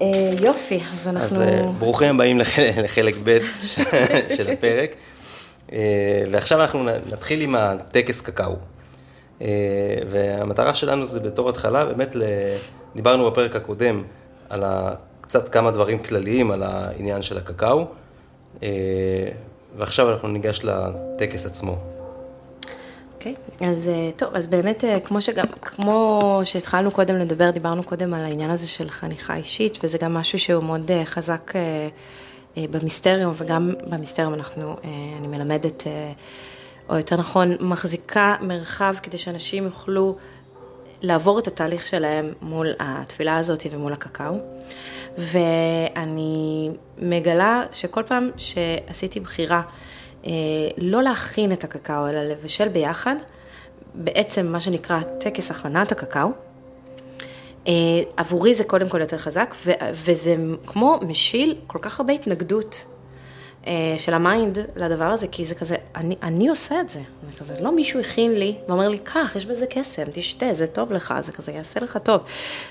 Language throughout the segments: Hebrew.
אה, יופי, אז אנחנו... אז אה, ברוכים הבאים לחלק ב' של הפרק. אה, ועכשיו אנחנו נתחיל עם הטקס קקאו. והמטרה שלנו זה בתור התחלה, באמת, דיברנו בפרק הקודם על קצת כמה דברים כלליים על העניין של הקקאו, ועכשיו אנחנו ניגש לטקס עצמו. אוקיי, okay. אז אה, טוב, אז באמת, אה, כמו שגם, כמו שהתחלנו קודם לדבר, דיברנו קודם על העניין הזה של חניכה אישית, וזה גם משהו שהוא מאוד אה, חזק במיסטריום, וגם במיסטריום אנחנו, אני מלמדת, או יותר נכון, מחזיקה מרחב כדי שאנשים יוכלו לעבור את התהליך שלהם מול התפילה הזאת ומול הקקאו. ואני מגלה שכל פעם שעשיתי בחירה לא להכין את הקקאו, אלא לבשל ביחד, בעצם מה שנקרא טקס הכנת הקקאו. אה, עבורי זה קודם כל יותר חזק, וזה כמו משיל כל כך הרבה התנגדות אה, של ה mind לדבר הזה, כי זה כזה, אני, אני עושה את זה. זה כזה, לא מישהו הכין לי ואומר לי, קח, יש בזה קסם, תשתה, זה טוב לך, זה כזה יעשה לך טוב.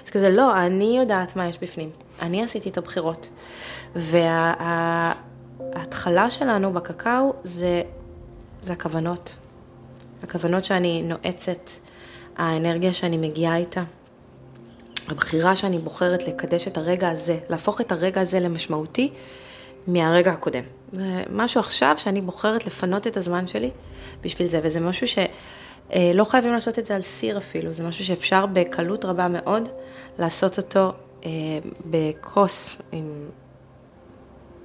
זה כזה, לא, אני יודעת מה יש בפנים. אני עשיתי את הבחירות. וה... ההתחלה שלנו בקקאו זה, זה הכוונות. הכוונות שאני נועצת, האנרגיה שאני מגיעה איתה, הבחירה שאני בוחרת לקדש את הרגע הזה, להפוך את הרגע הזה למשמעותי מהרגע הקודם. זה משהו עכשיו שאני בוחרת לפנות את הזמן שלי בשביל זה, וזה משהו שלא חייבים לעשות את זה על סיר אפילו, זה משהו שאפשר בקלות רבה מאוד לעשות אותו אה, בכוס עם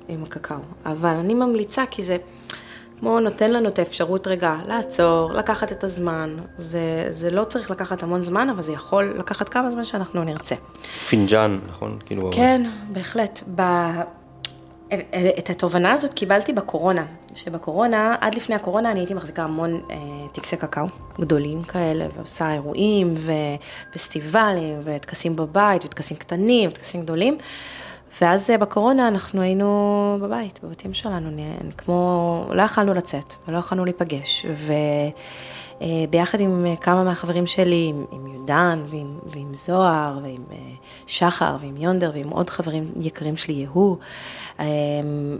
עם הקקאו. אבל אני ממליצה כי זה כמו נותן לנו את האפשרות רגע לעצור, לקחת את הזמן. זה, זה לא צריך לקחת המון זמן, אבל זה יכול לקחת כמה זמן שאנחנו נרצה. פינג'אן, נכון? כאילו... כן, בהחלט. ב... את התובנה הזאת קיבלתי בקורונה, שבקורונה, עד לפני הקורונה אני הייתי מחזיקה המון אה, טקסי קקאו גדולים כאלה, ועושה אירועים ופסטיבלים וטקסים בבית וטקסים קטנים וטקסים גדולים. ואז אה, בקורונה אנחנו היינו בבית, בבתים שלנו, כמו, לא יכלנו לצאת ולא יכלנו להיפגש. וביחד אה, עם אה, כמה מהחברים שלי, עם, עם יודן ועם, ועם זוהר ועם שחר ועם יונדר ועם עוד חברים יקרים שלי, יהוא,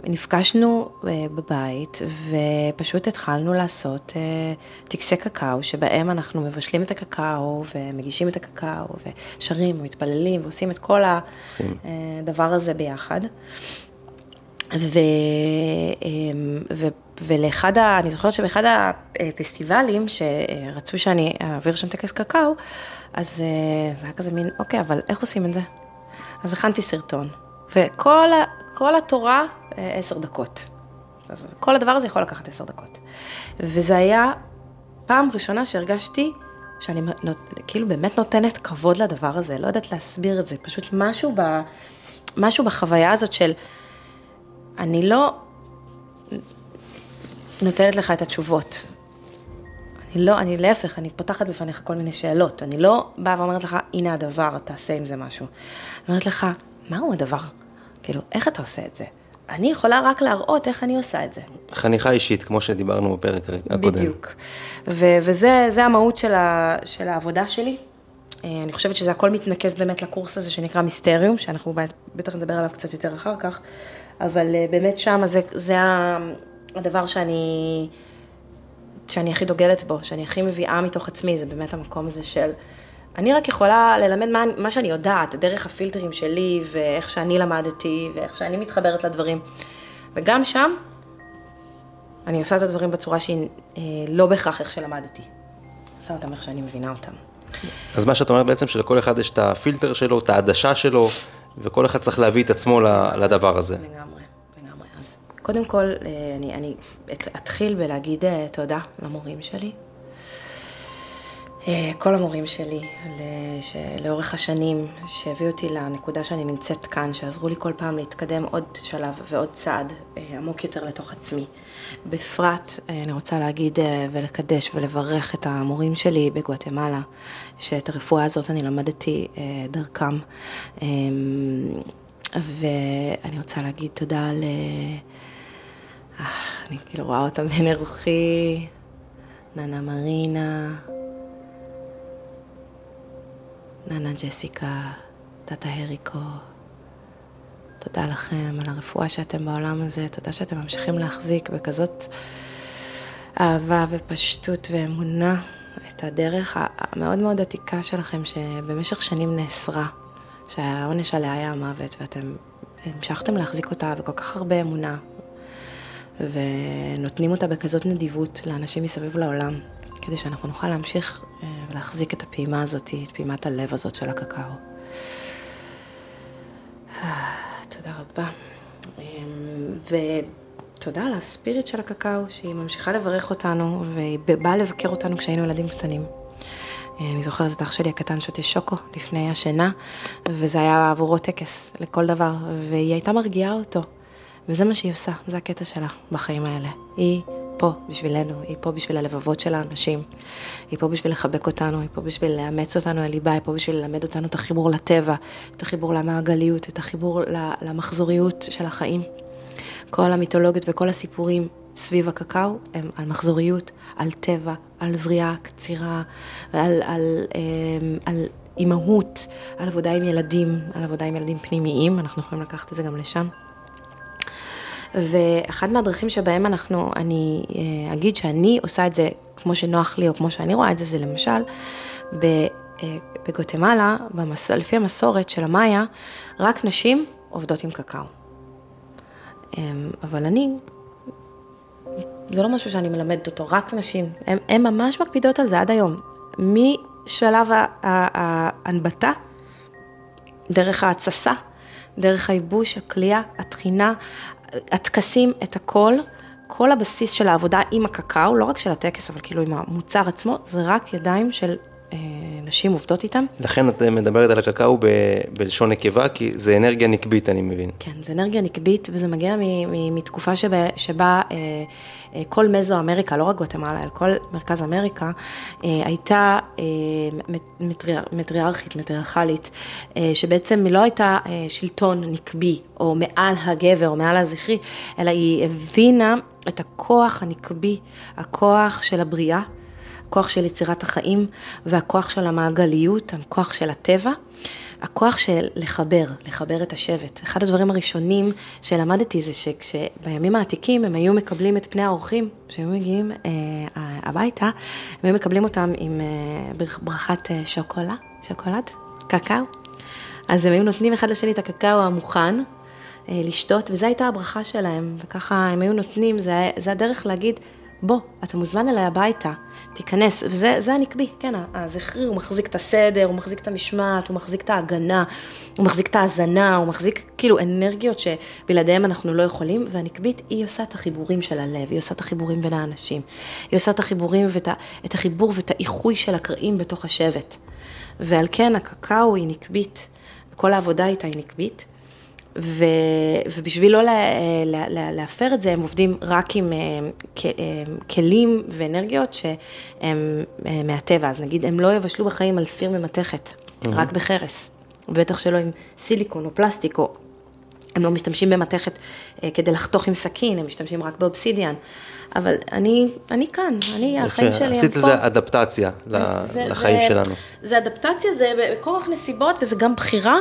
נפגשנו אה, בבית ופשוט התחלנו לעשות אה, טקסי קקאו, שבהם אנחנו מבשלים את הקקאו ומגישים את הקקאו ושרים ומתפללים ועושים את כל הדבר אה, הזה ביחד. ו, אמ, ו, ולאחד, ה, אני זוכרת שבאחד הפסטיבלים שרצו שאני אעביר שם טקס קקאו, אז זה היה כזה מין, אוקיי, אבל איך עושים את זה? אז הכנתי סרטון, וכל כל התורה אה, עשר דקות. אז כל הדבר הזה יכול לקחת עשר דקות. וזה היה פעם ראשונה שהרגשתי שאני נות, כאילו באמת נותנת כבוד לדבר הזה, לא יודעת להסביר את זה, פשוט משהו, ב, משהו בחוויה הזאת של, אני לא נותנת לך את התשובות. אני לא, אני להפך, אני פותחת בפניך כל מיני שאלות. אני לא באה ואומרת לך, הנה הדבר, תעשה עם זה משהו. אני אומרת לך, מהו הדבר? כאילו, איך אתה עושה את זה? אני יכולה רק להראות איך אני עושה את זה. חניכה אישית, כמו שדיברנו בפרק הקודם. בדיוק. ו- וזה המהות של, ה- של העבודה שלי. אה, אני חושבת שזה הכל מתנקז באמת לקורס הזה שנקרא מיסטריום, שאנחנו בטח נדבר עליו קצת יותר אחר כך, אבל אה, באמת שם זה, זה הדבר שאני, שאני הכי דוגלת בו, שאני הכי מביאה מתוך עצמי, זה באמת המקום הזה של... אני רק יכולה ללמד מה, מה שאני יודעת, דרך הפילטרים שלי, ואיך שאני למדתי, ואיך שאני מתחברת לדברים. וגם שם, אני עושה את הדברים בצורה שהיא אה, לא בהכרח איך שלמדתי. עושה אותם איך שאני מבינה אותם. אז מה שאת אומרת בעצם שלכל אחד יש את הפילטר שלו, את העדשה שלו, וכל אחד צריך להביא את עצמו לדבר הזה. לגמרי, לגמרי. אז קודם כל, אה, אני, אני אתחיל בלהגיד אה, תודה למורים שלי, אה, כל המורים שלי לאורך השנים שהביאו אותי לנקודה שאני נמצאת כאן, שעזרו לי כל פעם להתקדם עוד שלב ועוד צעד עמוק יותר לתוך עצמי. בפרט אני רוצה להגיד ולקדש ולברך את המורים שלי בגואטמלה, שאת הרפואה הזאת אני למדתי דרכם. ואני רוצה להגיד תודה ל... אני כאילו רואה אותם בעיני רוחי, ננה מרינה. ננה ג'סיקה, טאטה הריקו, תודה לכם על הרפואה שאתם בעולם הזה, תודה שאתם ממשיכים להחזיק בכזאת אהבה ופשטות ואמונה את הדרך המאוד מאוד עתיקה שלכם, שבמשך שנים נאסרה, שהעונש עליה היה המוות, ואתם המשכתם להחזיק אותה בכל כך הרבה אמונה, ונותנים אותה בכזאת נדיבות לאנשים מסביב לעולם, כדי שאנחנו נוכל להמשיך אה, ולהחזיק את הפעימה הזאת, את פעימת הלב הזאת של הקקאו. תודה רבה. אמ, ותודה על הספיריט של הקקאו, שהיא ממשיכה לברך אותנו, והיא באה לבקר אותנו כשהיינו ילדים קטנים. אני זוכרת את אח שלי הקטן שותה שוקו לפני השינה, וזה היה עבורו טקס לכל דבר, והיא הייתה מרגיעה אותו. וזה מה שהיא עושה, זה הקטע שלה בחיים האלה. היא פה בשבילנו, היא פה בשביל הלבבות של האנשים, היא פה בשביל לחבק אותנו, היא פה בשביל לאמץ אותנו אל ליבה, היא פה בשביל ללמד אותנו את החיבור לטבע, את החיבור למעגליות, את החיבור למחזוריות של החיים. כל המיתולוגיות וכל הסיפורים סביב הקקאו הם על מחזוריות, על טבע, על זריעה, קצירה, על, על, אמ, על אימהות, על עבודה עם ילדים, על עבודה עם ילדים פנימיים, אנחנו יכולים לקחת את זה גם לשם. ואחד מהדרכים שבהם אנחנו, אני אה, אגיד שאני עושה את זה כמו שנוח לי, או כמו שאני רואה את זה, זה למשל, אה, בגוטמלה, במס... לפי המסורת של המאיה, רק נשים עובדות עם קקאו. אמ, אבל אני, זה לא משהו שאני מלמדת אותו, רק נשים. הן ממש מקפידות על זה עד היום. משלב ההנבטה, דרך ההתססה, דרך הייבוש, הכלייה, הטחינה, הטקסים, את הכל, כל הבסיס של העבודה עם הקקאו, לא רק של הטקס, אבל כאילו עם המוצר עצמו, זה רק ידיים של נשים עובדות איתם. לכן את מדברת על הקקאו ב, בלשון נקבה, כי זה אנרגיה נקבית, אני מבין. כן, זה אנרגיה נקבית, וזה מגיע מתקופה שבה, שבה אה, אה, כל מזו אמריקה, לא רק גואטמלה, אלא כל מרכז אמריקה, אה, הייתה אה, מטריאר, מטריארכית, מטריארכלית, אה, שבעצם לא הייתה אה, שלטון נקבי, או מעל הגבר, או מעל הזכרי, אלא היא הבינה את הכוח הנקבי, הכוח של הבריאה. הכוח של יצירת החיים והכוח של המעגליות, הכוח של הטבע, הכוח של לחבר, לחבר את השבט. אחד הדברים הראשונים שלמדתי זה שכשבימים העתיקים הם היו מקבלים את פני האורחים, כשהם מגיעים אה, הביתה, הם היו מקבלים אותם עם אה, ברכת אה, שוקולה, שוקולד, קקאו. אז הם היו נותנים אחד לשני את הקקאו המוכן, אה, לשתות, וזו הייתה הברכה שלהם, וככה הם היו נותנים, זה, זה הדרך להגיד, בוא, אתה מוזמן אליי הביתה, תיכנס, וזה הנקבי, כן, הזכרי, הוא מחזיק את הסדר, הוא מחזיק את המשמעת, הוא מחזיק את ההגנה, הוא מחזיק את ההאזנה, הוא מחזיק כאילו אנרגיות שבלעדיהם אנחנו לא יכולים, והנקבית, היא עושה את החיבורים של הלב, היא עושה את החיבורים בין האנשים, היא עושה את החיבורים ואת את החיבור ואת האיחוי של הקרעים בתוך השבט. ועל כן הקקאו היא נקבית, כל העבודה איתה היא נקבית. ו, ובשביל לא לה, לה, לה, להפר את זה, הם עובדים רק עם אה, אה, כלים ואנרגיות שהם אה, מהטבע. אז נגיד, הם לא יבשלו בחיים על סיר ממתכת, mm-hmm. רק בחרס. בטח שלא עם סיליקון או פלסטיק, או הם לא משתמשים במתכת כדי לחתוך עם סכין, הם משתמשים רק באובסידיאן. אבל אני, אני כאן, אני, החיים שלי הם פה. עשית לזה אדפטציה זה, לחיים זה, שלנו. זה אדפטציה, זה בכורח נסיבות וזה גם בחירה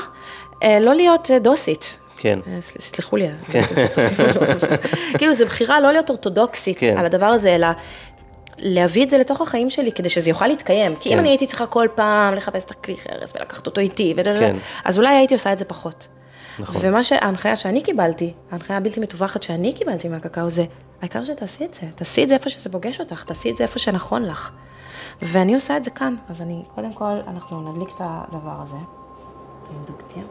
לא להיות דוסית. כן. אה, סלחו לי, כן. כאילו זו בחירה לא להיות אורתודוקסית כן. על הדבר הזה, אלא להביא את זה לתוך החיים שלי כדי שזה יוכל להתקיים. כי כן. אם אני הייתי צריכה כל פעם לחפש את הכלי חרס ולקחת אותו איתי, כן. אז אולי הייתי עושה את זה פחות. נכון. ומה שההנחיה שאני קיבלתי, ההנחיה הבלתי מטווחת שאני קיבלתי מהקקאו זה, העיקר שתעשי את זה, תעשי את זה איפה שזה פוגש אותך, תעשי את זה איפה שנכון לך. ואני עושה את זה כאן, אז אני, קודם כל, אנחנו נדליק את הדבר הזה, אינדוקציה.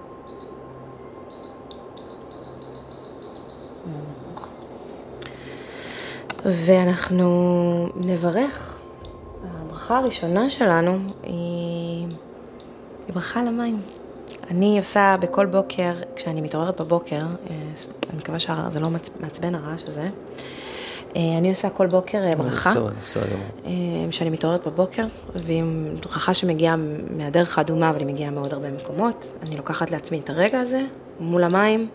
ואנחנו נברך. הברכה הראשונה שלנו היא, היא ברכה על המים. אני עושה בכל בוקר, כשאני מתעוררת בבוקר, אה, אני מקווה שזה לא מעצבן הרעש הזה, אה, אני עושה כל בוקר אה, ברכה, כשאני מתעוררת בבוקר, ועם ברכה שמגיעה מהדרך האדומה, אבל היא מגיעה מעוד הרבה מקומות, אני לוקחת לעצמי את הרגע הזה, מול המים,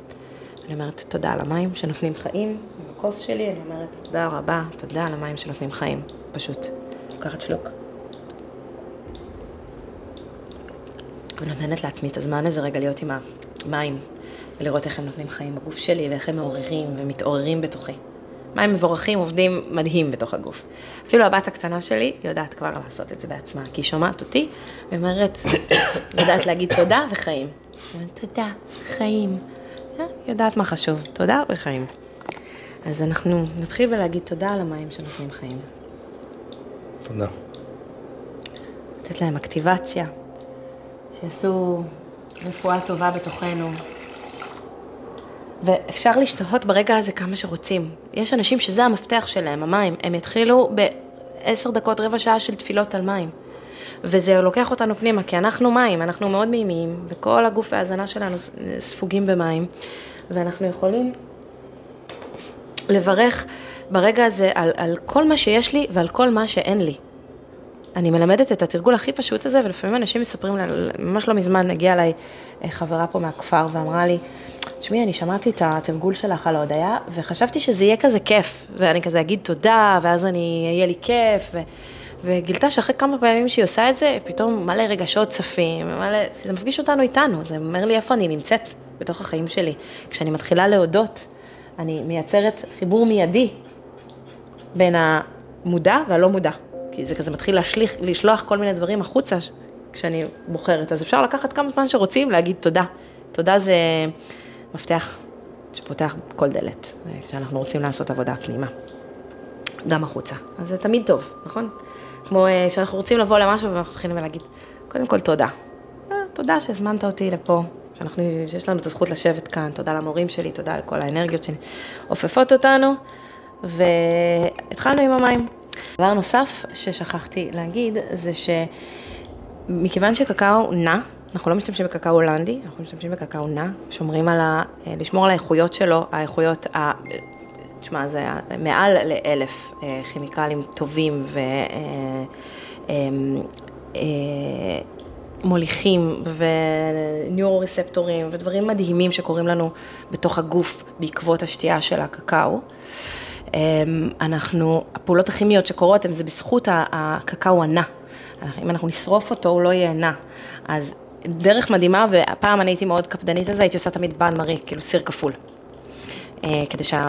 אני אומרת תודה על המים שנותנים חיים, בכוס שלי, אני אומרת תודה רבה, תודה על המים שנותנים חיים, פשוט. לוקחת שלוק. ונותנת לעצמי את הזמן הזה רגע להיות עם המים, ולראות איך הם נותנים חיים בגוף שלי, ואיך הם מעוררים ומתעוררים בתוכי. מים מבורכים עובדים מדהים בתוך הגוף. אפילו הבת הקטנה שלי יודעת כבר לעשות את זה בעצמה, כי היא שומעת אותי, ואומרת, יודעת להגיד תודה וחיים. תודה, חיים. אה, יודעת מה חשוב, תודה וחיים. אז אנחנו נתחיל ולהגיד תודה על המים שנותנים חיים. תודה. לתת להם אקטיבציה, שיעשו רפואה טובה בתוכנו. ואפשר להשתהות ברגע הזה כמה שרוצים. יש אנשים שזה המפתח שלהם, המים. הם יתחילו בעשר דקות, רבע שעה של תפילות על מים. וזה לוקח אותנו פנימה, כי אנחנו מים, אנחנו מאוד מימיים, וכל הגוף וההזנה שלנו ספוגים במים, ואנחנו יכולים לברך ברגע הזה על, על כל מה שיש לי ועל כל מה שאין לי. אני מלמדת את התרגול הכי פשוט הזה, ולפעמים אנשים מספרים ממש לא מזמן הגיעה אליי אה, חברה פה מהכפר ואמרה לי, תשמעי, אני שמעתי את התרגול שלך על ההודיה, וחשבתי שזה יהיה כזה כיף, ואני כזה אגיד תודה, ואז אני, יהיה לי כיף, ו... וגילתה שאחרי כמה פעמים שהיא עושה את זה, פתאום מלא רגשות צפים, מלא, זה מפגיש אותנו איתנו, זה אומר לי איפה אני נמצאת בתוך החיים שלי. כשאני מתחילה להודות, אני מייצרת חיבור מיידי בין המודע והלא מודע. כי זה כזה מתחיל להשליך, לשלוח כל מיני דברים החוצה כשאני בוחרת. אז אפשר לקחת כמה זמן שרוצים, להגיד תודה. תודה זה מפתח שפותח כל דלת, כשאנחנו רוצים לעשות עבודה פנימה. גם החוצה. אז זה תמיד טוב, נכון? כמו אה, שאנחנו רוצים לבוא למשהו ואנחנו מתחילים להגיד, קודם כל תודה. אה, תודה שהזמנת אותי לפה, שאנחנו, שיש לנו את הזכות לשבת כאן, תודה למורים שלי, תודה על כל האנרגיות שעופפות אותנו, והתחלנו עם המים. דבר נוסף ששכחתי להגיד, זה שמכיוון שקקאו נע, אנחנו לא משתמשים בקקאו הולנדי, אנחנו משתמשים בקקאו נע, שומרים על ה... אה, לשמור על האיכויות שלו, האיכויות ה... תשמע, זה מעל לאלף אה, כימיקלים טובים ומוליכים אה, וניורו-רספטורים ודברים מדהימים שקורים לנו בתוך הגוף בעקבות השתייה של הקקאו. אנחנו, הפעולות הכימיות שקורות הן זה בזכות הקקאו הנע. אם אנחנו נשרוף אותו, הוא לא יהיה נע. אז דרך מדהימה, והפעם אני הייתי מאוד קפדנית על זה, הייתי עושה תמיד בן מרי, כאילו סיר כפול. אה, כדי שה...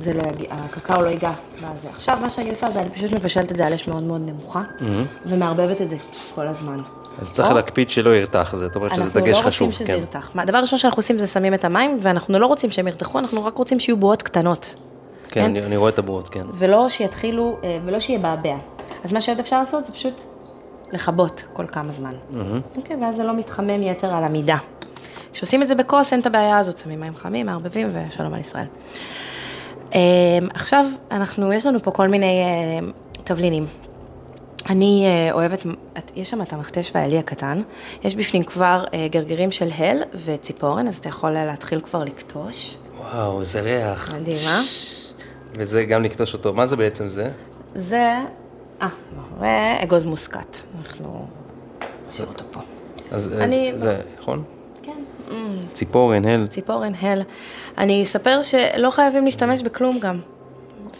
זה לא יגיע, הקקאו לא ייגע בזה. עכשיו מה שאני עושה זה אני פשוט מבשלת את זה על אש מאוד מאוד נמוכה, mm-hmm. ומערבבת את זה כל הזמן. אז צריך או... להקפיד שלא ירתח, זאת אומרת שזה דגש חשוב. אנחנו לא רוצים שזה כן. ירתח. הדבר הראשון שאנחנו עושים זה שמים את המים, ואנחנו לא רוצים שהם ירתחו, אנחנו רק רוצים שיהיו בועות קטנות. כן, כן? אני, אני רואה את הבועות, כן. ולא שיתחילו, אה, ולא שיהיה בעבע. אז מה שעוד אפשר לעשות זה פשוט לכבות כל כמה זמן. Mm-hmm. אוקיי, ואז זה לא מתחמם יתר על המידה. כשעושים את זה בכוס אין את הבעיה הזאת, שמים מים חמים, מערבבים ושלום על ישראל. אמ, עכשיו, אנחנו, יש לנו פה כל מיני אה, תבלינים. אני אה, אוהבת, יש שם את המכתש והעלי הקטן, יש בפנים כבר אה, גרגירים של הל וציפורן, אז אתה יכול להתחיל כבר לקטוש. וואו, איזה ריח. מדהים, אה? וזה גם לקטוש אותו, מה זה בעצם זה? זה, אה, ואגוז מוסקת, אנחנו נשאיר אותו פה. אז אני... זה, נכון? כן. ציפורן, הל. ציפורן, הל. אני אספר שלא חייבים להשתמש בכלום גם.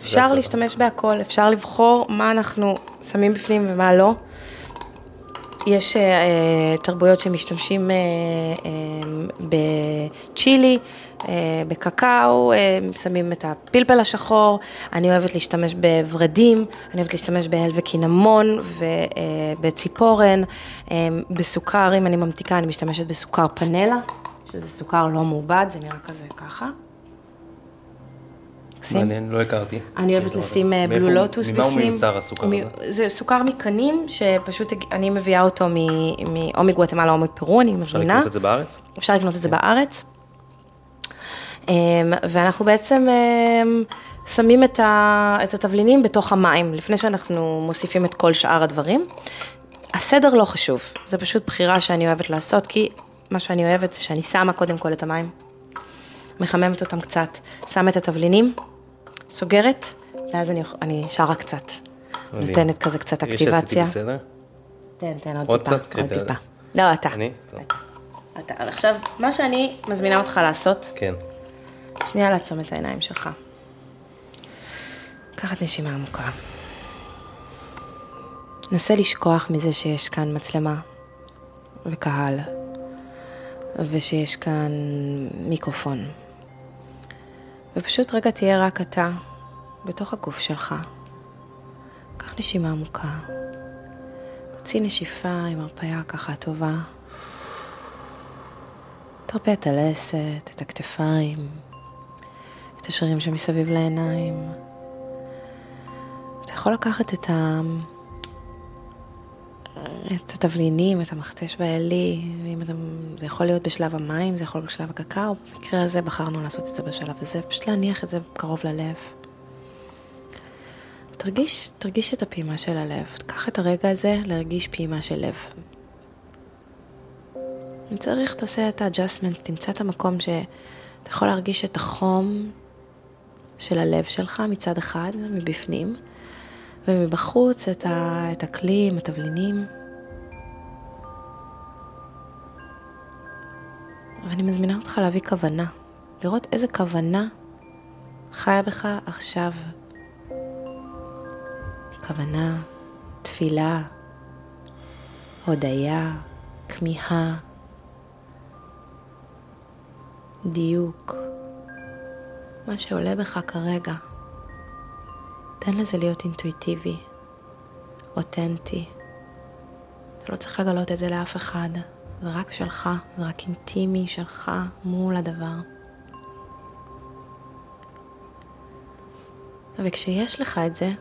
אפשר להשתמש בהכל, אפשר לבחור מה אנחנו שמים בפנים ומה לא. יש uh, תרבויות שמשתמשים uh, uh, בצ'ילי, uh, בקקאו, uh, שמים את הפלפל השחור, אני אוהבת להשתמש בוורדים, אני אוהבת להשתמש בהל וקינמון ובציפורן, uh, בסוכר, אם אני ממתיקה, אני משתמשת בסוכר פנלה, שזה סוכר לא מעובד, זה נראה כזה ככה. מעניין, לא הכרתי. אני אוהבת לשים בלו לוטוס בפנים. ממה הוא מיוצר הסוכר הזה? זה סוכר מקנים, שפשוט אני מביאה אותו או מגואטמלה או מפרו, אני מזמינה. אפשר לקנות את זה בארץ? אפשר לקנות את זה כן. בארץ. אמ, ואנחנו בעצם אמ, שמים את התבלינים בתוך המים, לפני שאנחנו מוסיפים את כל שאר הדברים. הסדר לא חשוב, זה פשוט בחירה שאני אוהבת לעשות, כי מה שאני אוהבת זה שאני שמה קודם כל את המים, מחממת אותם קצת, שמה את התבלינים, סוגרת, ואז אני, אני שרה קצת. נותנת כזה קצת אקטיבציה. יש שעשיתי בסדר? תן, תן עוד, עוד טיפה. קצת? עוד טיפה. לא, אתה. אני? טוב. אתה. עכשיו, מה שאני מזמינה אותך לעשות, כן. שנייה לעצום את העיניים שלך. קחת נשימה עמוקה. נסה לשכוח מזה שיש כאן מצלמה וקהל, ושיש כאן מיקרופון. ופשוט רגע תהיה רק אתה, בתוך הגוף שלך. קח נשימה עמוקה. תוציא נשיפה עם הרפאיה ככה טובה. תרפה את הלסת, את הכתפיים, את השרירים שמסביב לעיניים. אתה יכול לקחת את, ה... את התבלינים, את המכתש והעלי. זה יכול להיות בשלב המים, זה יכול להיות בשלב הקקאו, במקרה הזה בחרנו לעשות את זה בשלב הזה, פשוט להניח את זה קרוב ללב. תרגיש, תרגיש את הפעימה של הלב, קח את הרגע הזה להרגיש פעימה של לב. אם צריך, תעשה את ה-adjustment, תמצא את המקום שאתה יכול להרגיש את החום של הלב שלך מצד אחד, מבפנים, ומבחוץ את, ה, את הכלים, התבלינים. ואני מזמינה אותך להביא כוונה, לראות איזה כוונה חיה בך עכשיו. כוונה, תפילה, הודיה, כמיהה, דיוק, מה שעולה בך כרגע. תן לזה להיות אינטואיטיבי, אותנטי. אתה לא צריך לגלות את זה לאף אחד, זה רק שלך, זה רק אינטימי שלך מול הדבר. וכשיש לך את זה,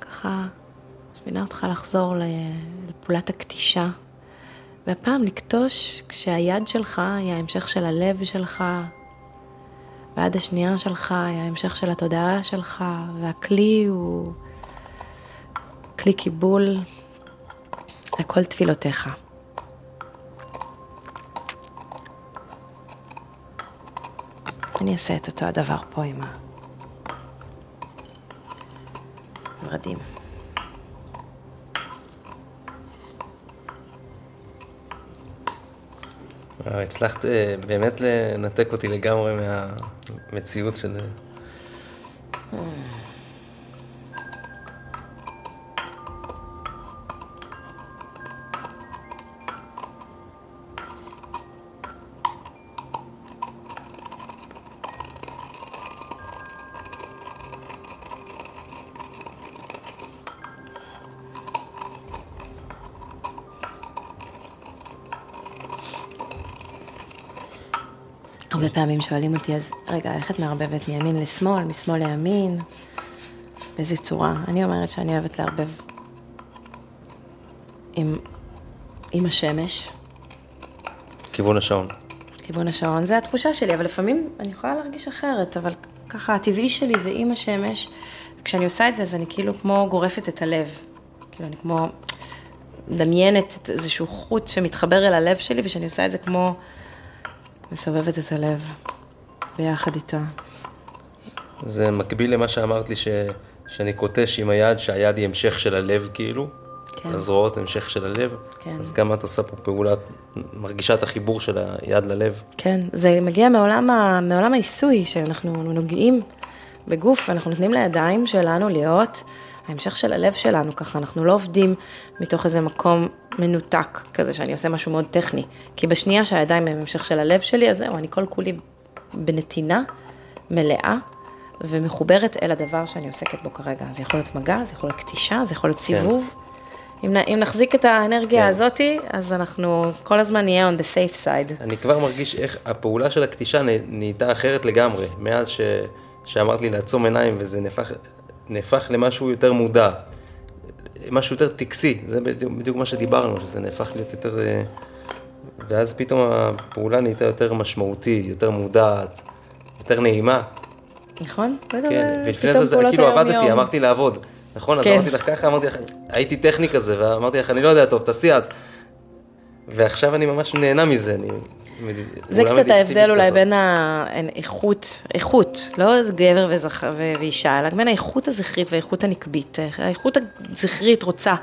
ככה מזמינה אותך לחזור לפעולת הקטישה, והפעם לקטוש כשהיד שלך היא ההמשך של הלב שלך, והיד השנייה שלך היא ההמשך של התודעה שלך, והכלי הוא כלי קיבול לכל תפילותיך. אני אעשה את אותו הדבר פה עם הורדים. הצלחת אה, באמת לנתק אותי לגמרי מהמציאות של... הרבה פעמים שואלים אותי, אז רגע, איך את מערבבת מימין לשמאל, משמאל לימין? באיזה צורה? אני אומרת שאני אוהבת לערבב עם, עם השמש. כיוון השעון. כיוון השעון, זה התחושה שלי, אבל לפעמים אני יכולה להרגיש אחרת, אבל ככה, הטבעי שלי זה עם השמש. כשאני עושה את זה, אז אני כאילו כמו גורפת את הלב. כאילו, אני כמו מדמיינת איזשהו חוט שמתחבר אל הלב שלי, ושאני עושה את זה כמו... מסובבת את הלב ביחד איתו. זה מקביל למה שאמרת לי, ש... שאני קוטש עם היד, שהיד היא המשך של הלב כאילו. כן. הזרועות המשך של הלב. כן. אז גם את עושה פה פעולה, מרגישה את החיבור של היד ללב. כן, זה מגיע מעולם, ה... מעולם העיסוי, שאנחנו נוגעים בגוף, אנחנו נותנים לידיים שלנו להיות ההמשך של הלב שלנו, ככה אנחנו לא עובדים מתוך איזה מקום מנותק כזה, שאני עושה משהו מאוד טכני. כי בשנייה שהידיים הם המשך של הלב שלי, אז זהו, אני כל כולי בנתינה מלאה ומחוברת אל הדבר שאני עוסקת בו כרגע. זה יכול להיות מגע, זה יכול להיות קטישה, זה יכול להיות כן. סיבוב. כן. אם, אם נחזיק את האנרגיה כן. הזאתי, אז אנחנו כל הזמן נהיה on the safe side. אני כבר מרגיש איך הפעולה של הקטישה נהייתה אחרת לגמרי, מאז ש, שאמרת לי לעצום עיניים וזה נהפך נהפך למשהו יותר מודע, משהו יותר טקסי, זה בדיוק, מה שדיברנו, שזה נהפך להיות יותר... אה, ואז פתאום הפעולה נהייתה יותר משמעותית, יותר מודעת, יותר נעימה. נכון, כן, ולפני זה, זה כאילו עבדתי, אמרתי לעבוד, נכון? כן. אז אמרתי לך ככה, אמרתי לך, הייתי טכני כזה, ואמרתי לך, אני לא יודע טוב, תעשי את. ועכשיו אני ממש נהנה מזה, אני זה קצת ההבדל אולי בין האיכות, איכות, לא גבר ואישה, אלא בין האיכות הזכרית והאיכות הנקבית. האיכות הזכרית רוצה,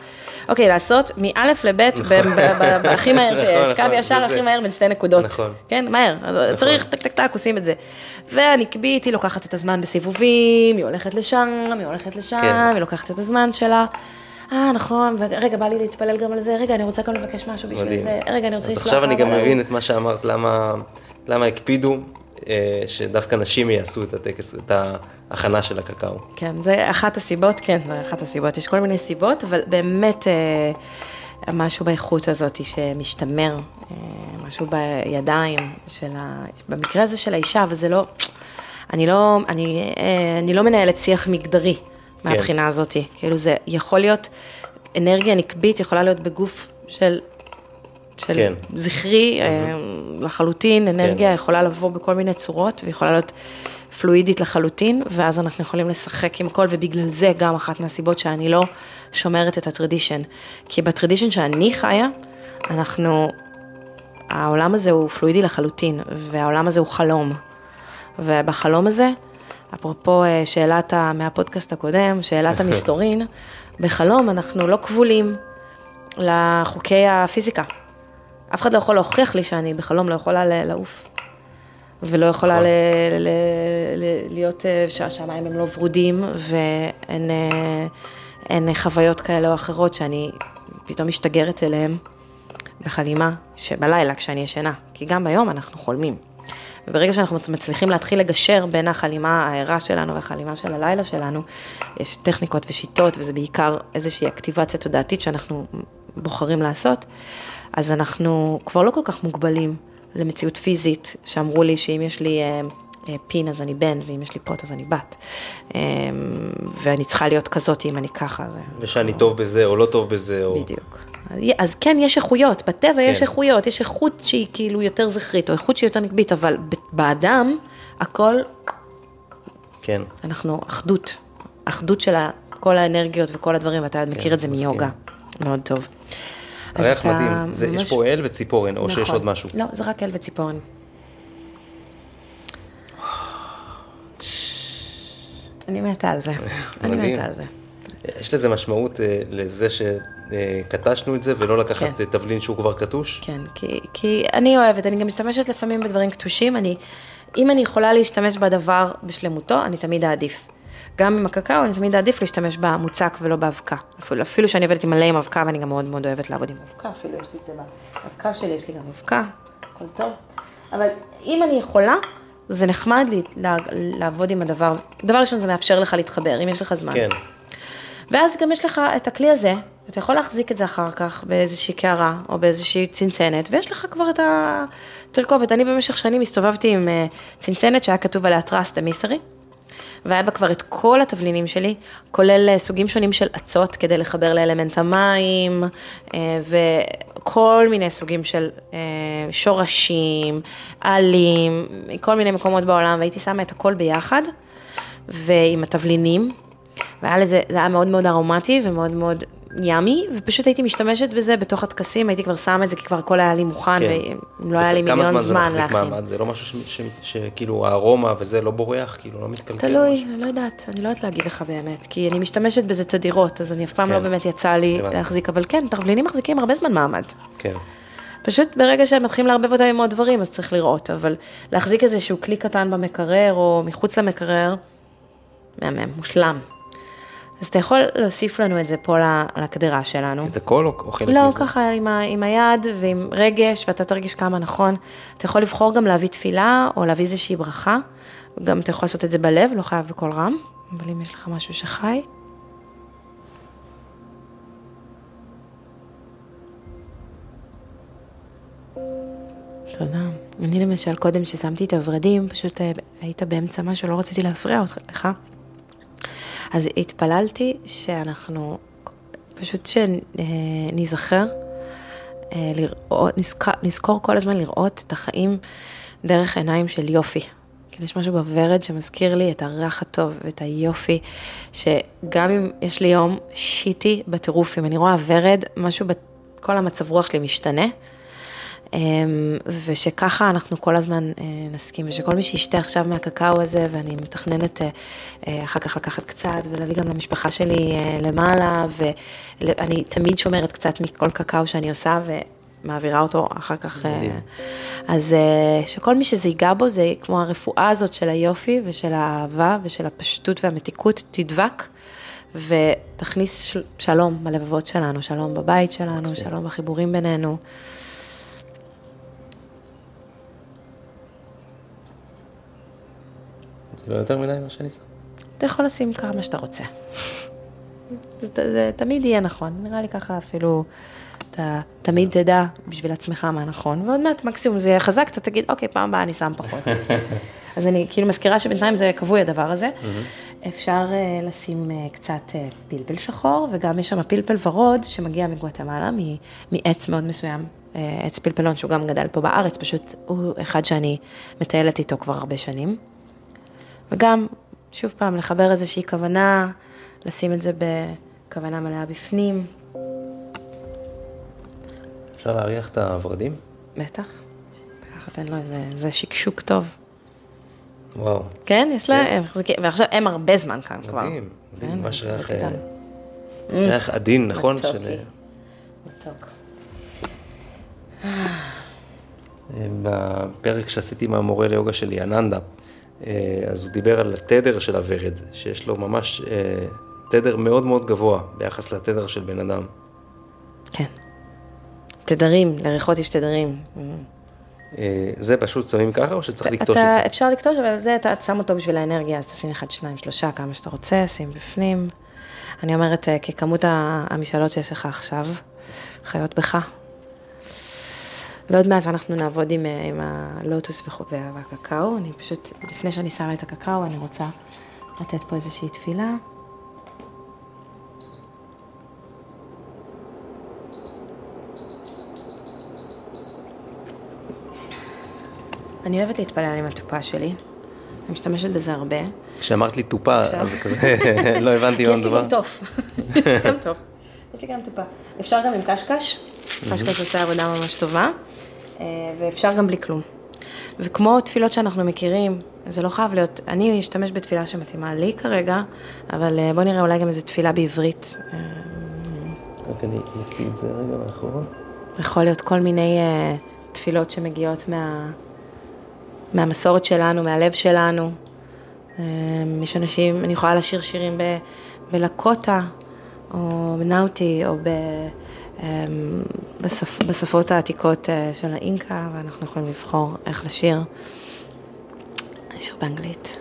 אוקיי, לעשות מאלף לבית, נכון. הכי מהר שיש, נכון, קו נכון, ישר הכי מהר בין שתי נקודות. נכון. כן, מהר, צריך, טק טק טק, עושים את זה. והנקבית, היא לוקחת את הזמן בסיבובים, היא הולכת לשם, היא הולכת לשם, כן. היא לוקחת את הזמן שלה. אה, נכון, ורגע, בא לי להתפלל גם על זה, רגע, אני רוצה גם לבקש משהו בשביל מדהים. זה, רגע, אני רוצה אז לשלוח... עכשיו אני גם אבל- מבין את מה שאמרת, למה, למה הקפידו אה, שדווקא נשים יעשו את הטקס, את ההכנה של הקקאו. כן, זה אחת הסיבות, כן, זה אחת הסיבות. יש כל מיני סיבות, אבל באמת אה, משהו באיכות הזאת שמשתמר, אה, משהו בידיים של ה... במקרה הזה של האישה, וזה לא... אני לא, אני, אה, אני לא מנהלת שיח מגדרי מהבחינה הזאת. כאילו זה יכול להיות, אנרגיה נקבית יכולה להיות בגוף של... של כן. זכרי אה, לחלוטין, אנרגיה כן. יכולה לבוא בכל מיני צורות, ויכולה להיות פלואידית לחלוטין, ואז אנחנו יכולים לשחק עם הכל, ובגלל זה גם אחת מהסיבות שאני לא שומרת את הטרדישן. כי בטרדישן שאני חיה, אנחנו, העולם הזה הוא פלואידי לחלוטין, והעולם הזה הוא חלום. ובחלום הזה, אפרופו אה, שאלת, ה- מהפודקאסט הקודם, שאלת המסתורין, בחלום אנחנו לא כבולים לחוקי הפיזיקה. אף אחד לא יכול להוכיח לי שאני בחלום לא יכולה לעוף. ולא יכולה נכון. ל- ל- ל- להיות, אה, שהשמיים הם לא ורודים, ואין אה, אין חוויות כאלה או אחרות שאני פתאום משתגרת אליהן בחלימה, שבלילה כשאני ישנה, כי גם ביום אנחנו חולמים. וברגע שאנחנו מצליחים להתחיל לגשר בין החלימה הערה שלנו והחלימה של הלילה שלנו, יש טכניקות ושיטות, וזה בעיקר איזושהי אקטיבציה תודעתית שאנחנו בוחרים לעשות, אז אנחנו כבר לא כל כך מוגבלים למציאות פיזית, שאמרו לי שאם יש לי אה, פין אז אני בן, ואם יש לי פוט אז אני בת. אה, ואני צריכה להיות כזאת אם אני ככה. ושאני טוב בזה או לא טוב בזה, או... בדיוק. אז כן, יש איכויות, בטבע יש כן. איכויות, יש איכות שהיא כאילו יותר זכרית, או איכות שהיא יותר נקבית, אבל באדם, הכל, כן. אנחנו אחדות, אחדות של כל האנרגיות וכל הדברים, ואתה מכיר את זה כן, מסכים. מיוגה, מאוד טוב. ריח אתה מדהים. זה, יש ממש- פה אל וציפורן, או שיש נכון. עוד משהו. לא, זה רק אל וציפורן. אני מתה על זה, אני. מתה על זה. יש לזה משמעות אה, לזה שקטשנו את זה ולא לקחת כן. תבלין שהוא כבר קטוש? כן, כי, כי אני אוהבת, אני גם משתמשת לפעמים בדברים קטושים, אני, אם אני יכולה להשתמש בדבר בשלמותו, אני תמיד אעדיף. גם עם הקקאו, אני תמיד אעדיף להשתמש במוצק ולא באבקה. אפילו, אפילו שאני עובדת מלא עם אבקה, ואני גם מאוד מאוד אוהבת לעבוד עם אבקה, אפילו יש לי את זה באבקה שלי, יש לי גם אבקה, הכל טוב. אבל אם אני יכולה, זה נחמד לי לעבוד עם הדבר. דבר ראשון, זה מאפשר לך להתחבר, אם יש לך זמן. כן. ואז גם יש לך את הכלי הזה, אתה יכול להחזיק את זה אחר כך באיזושהי קערה או באיזושהי צנצנת, ויש לך כבר את התרכובת. אני במשך שנים הסתובבתי עם אה, צנצנת שהיה כתוב עליה Trust the Mystery, והיה בה כבר את כל התבלינים שלי, כולל אה, סוגים שונים של אצות כדי לחבר לאלמנט המים, אה, וכל מיני סוגים של אה, שורשים, עלים, מכל מיני מקומות בעולם, והייתי שמה את הכל ביחד, ועם התבלינים, והיה לזה, זה היה מאוד מאוד ארומטי ומאוד מאוד ימי, ופשוט הייתי משתמשת בזה בתוך הטקסים, הייתי כבר שמה את זה, כי כבר הכל היה לי מוכן, כן. ולא היה לי כמה מיליון זמן זה זמן מחזיק להכין. מעמד? זה לא משהו ש- ש- שכאילו הארומה וזה לא בורח, כאילו לא מתקלקל? תלוי? אני לא יודעת, אני לא יודעת להגיד לך באמת, כי אני משתמשת בזה תדירות, אז אני אף פעם כן. לא באמת יצא לי הבנתי. להחזיק, אבל כן, תרבלינים מחזיקים הרבה זמן מעמד. כן. פשוט ברגע שהם מתחילים לערבב אותם עם עוד דברים, אז צריך לראות, אבל להחזיק איזשהו כלי קטן במקרר, או מחוץ למקרר, מהמם, מושלם. אז אתה יכול להוסיף לנו את זה פה לקדרה שלנו. את הכל או או חלק לא, מזה? ככה עם, ה, עם היד ועם רגש, ואתה תרגיש כמה נכון. אתה יכול לבחור גם להביא תפילה, או להביא איזושהי ברכה. גם אתה יכול לעשות את זה בלב, לא חייב בקול רם, אבל אם יש לך משהו שחי. תודה. אני למשל, קודם ששמתי את הוורדים, פשוט אה, היית באמצע משהו, לא רציתי להפריע אותך- לך. אז התפללתי שאנחנו, פשוט שניזכר, אה, לראות, נזכר, נזכור כל הזמן לראות את החיים דרך עיניים של יופי. כן, יש משהו בוורד שמזכיר לי את הריח הטוב ואת היופי, שגם אם יש לי יום שיטי בטירוף, אם אני רואה ורד, משהו בכל המצב רוח שלי משתנה. אמ, ושככה אנחנו כל הזמן אה, נסכים, ושכל מי שישתה עכשיו מהקקאו הזה, ואני מתכננת אה, אה, אחר כך לקחת קצת ולהביא גם למשפחה שלי למעלה, ואני תמיד שומרת קצת מכל קקאו שאני עושה ומעבירה אותו אחר כך. מדהים. אז שכל מי שזה ייגע בו, זה כמו הרפואה הזאת של היופי ושל האהבה ושל הפשטות והמתיקות, תדבק. ותכניס של- שלום בלבבות שלנו, שלום בבית שלנו. שלום בחיבורים בינינו. לא יותר מדי מה שאני שם. אתה יכול לשים כמה שאתה רוצה. זה, זה, זה תמיד יהיה נכון, נראה לי ככה אפילו, אתה תמיד תדע בשביל עצמך מה נכון, ועוד מעט מקסימום זה יהיה חזק, אתה תגיד, אוקיי, פעם הבאה אני שם פחות. אז אני כאילו מזכירה שבינתיים זה כבוי הדבר הזה. אפשר uh, לשים uh, קצת uh, פלפל שחור, וגם יש שם פלפל ורוד שמגיע מגואטמלה, מ- מעץ מאוד מסוים, uh, עץ פלפלון שהוא גם גדל פה בארץ, פשוט הוא אחד שאני מטיילת איתו כבר הרבה שנים. וגם, שוב פעם, לחבר איזושהי כוונה, לשים את זה בכוונה מלאה בפנים. אפשר להריח את הוורדים? בטח. ככה תן לו איזה, איזה שקשוק טוב. וואו. כן, יש לה, הם מחזיקים, ועכשיו הם הרבה זמן כאן כבר. מדהים, מדהים, כן, ממש ריח. אה, ריח עדין, נכון? מתוקי. של, אה, מתוק. אה, בפרק שעשיתי עם המורה ליוגה שלי, אננדה, אז הוא דיבר על התדר של הוורד, שיש לו ממש אה, תדר מאוד מאוד גבוה ביחס לתדר של בן אדם. כן. תדרים, לריחות יש תדרים. אה, זה פשוט שמים ככה או שצריך לקטוש אתה, את זה? אפשר לקטוש, אבל זה אתה שם אותו בשביל האנרגיה, אז תשים אחד, שניים, שלושה, כמה שאתה רוצה, שים בפנים. אני אומרת, אה, ככמות המשאלות שיש לך עכשיו, חיות בך. ועוד מעט אנחנו נעבוד עם, אה, עם הלוטוס והקקאו. אני פשוט, לפני שאני שמה את הקקאו, אני רוצה לתת פה איזושהי תפילה. אני אוהבת להתפלל עם התופה שלי. אני משתמשת בזה הרבה. כשאמרת לי טופה, אז זה כזה, לא הבנתי כי מה יש לי מדובר. גם תוף. גם טוב. יש לי גם תופה. אפשר גם עם קשקש, קשקש עושה עבודה ממש טובה, ואפשר גם בלי כלום. וכמו תפילות שאנחנו מכירים, זה לא חייב להיות, אני אשתמש בתפילה שמתאימה לי כרגע, אבל אה, בוא נראה אולי גם איזו תפילה בעברית. אה, רק אני אקריא את זה רגע מאחורה. יכול להיות כל מיני אה, תפילות שמגיעות מה, מהמסורת שלנו, מהלב שלנו. אה, יש אנשים, אני יכולה לשיר שירים ב, בלקוטה, או בנאוטי, או ב, אה, בשפ, בשפות העתיקות אה, של האינקה, ואנחנו יכולים לבחור איך לשיר. אשיר באנגלית.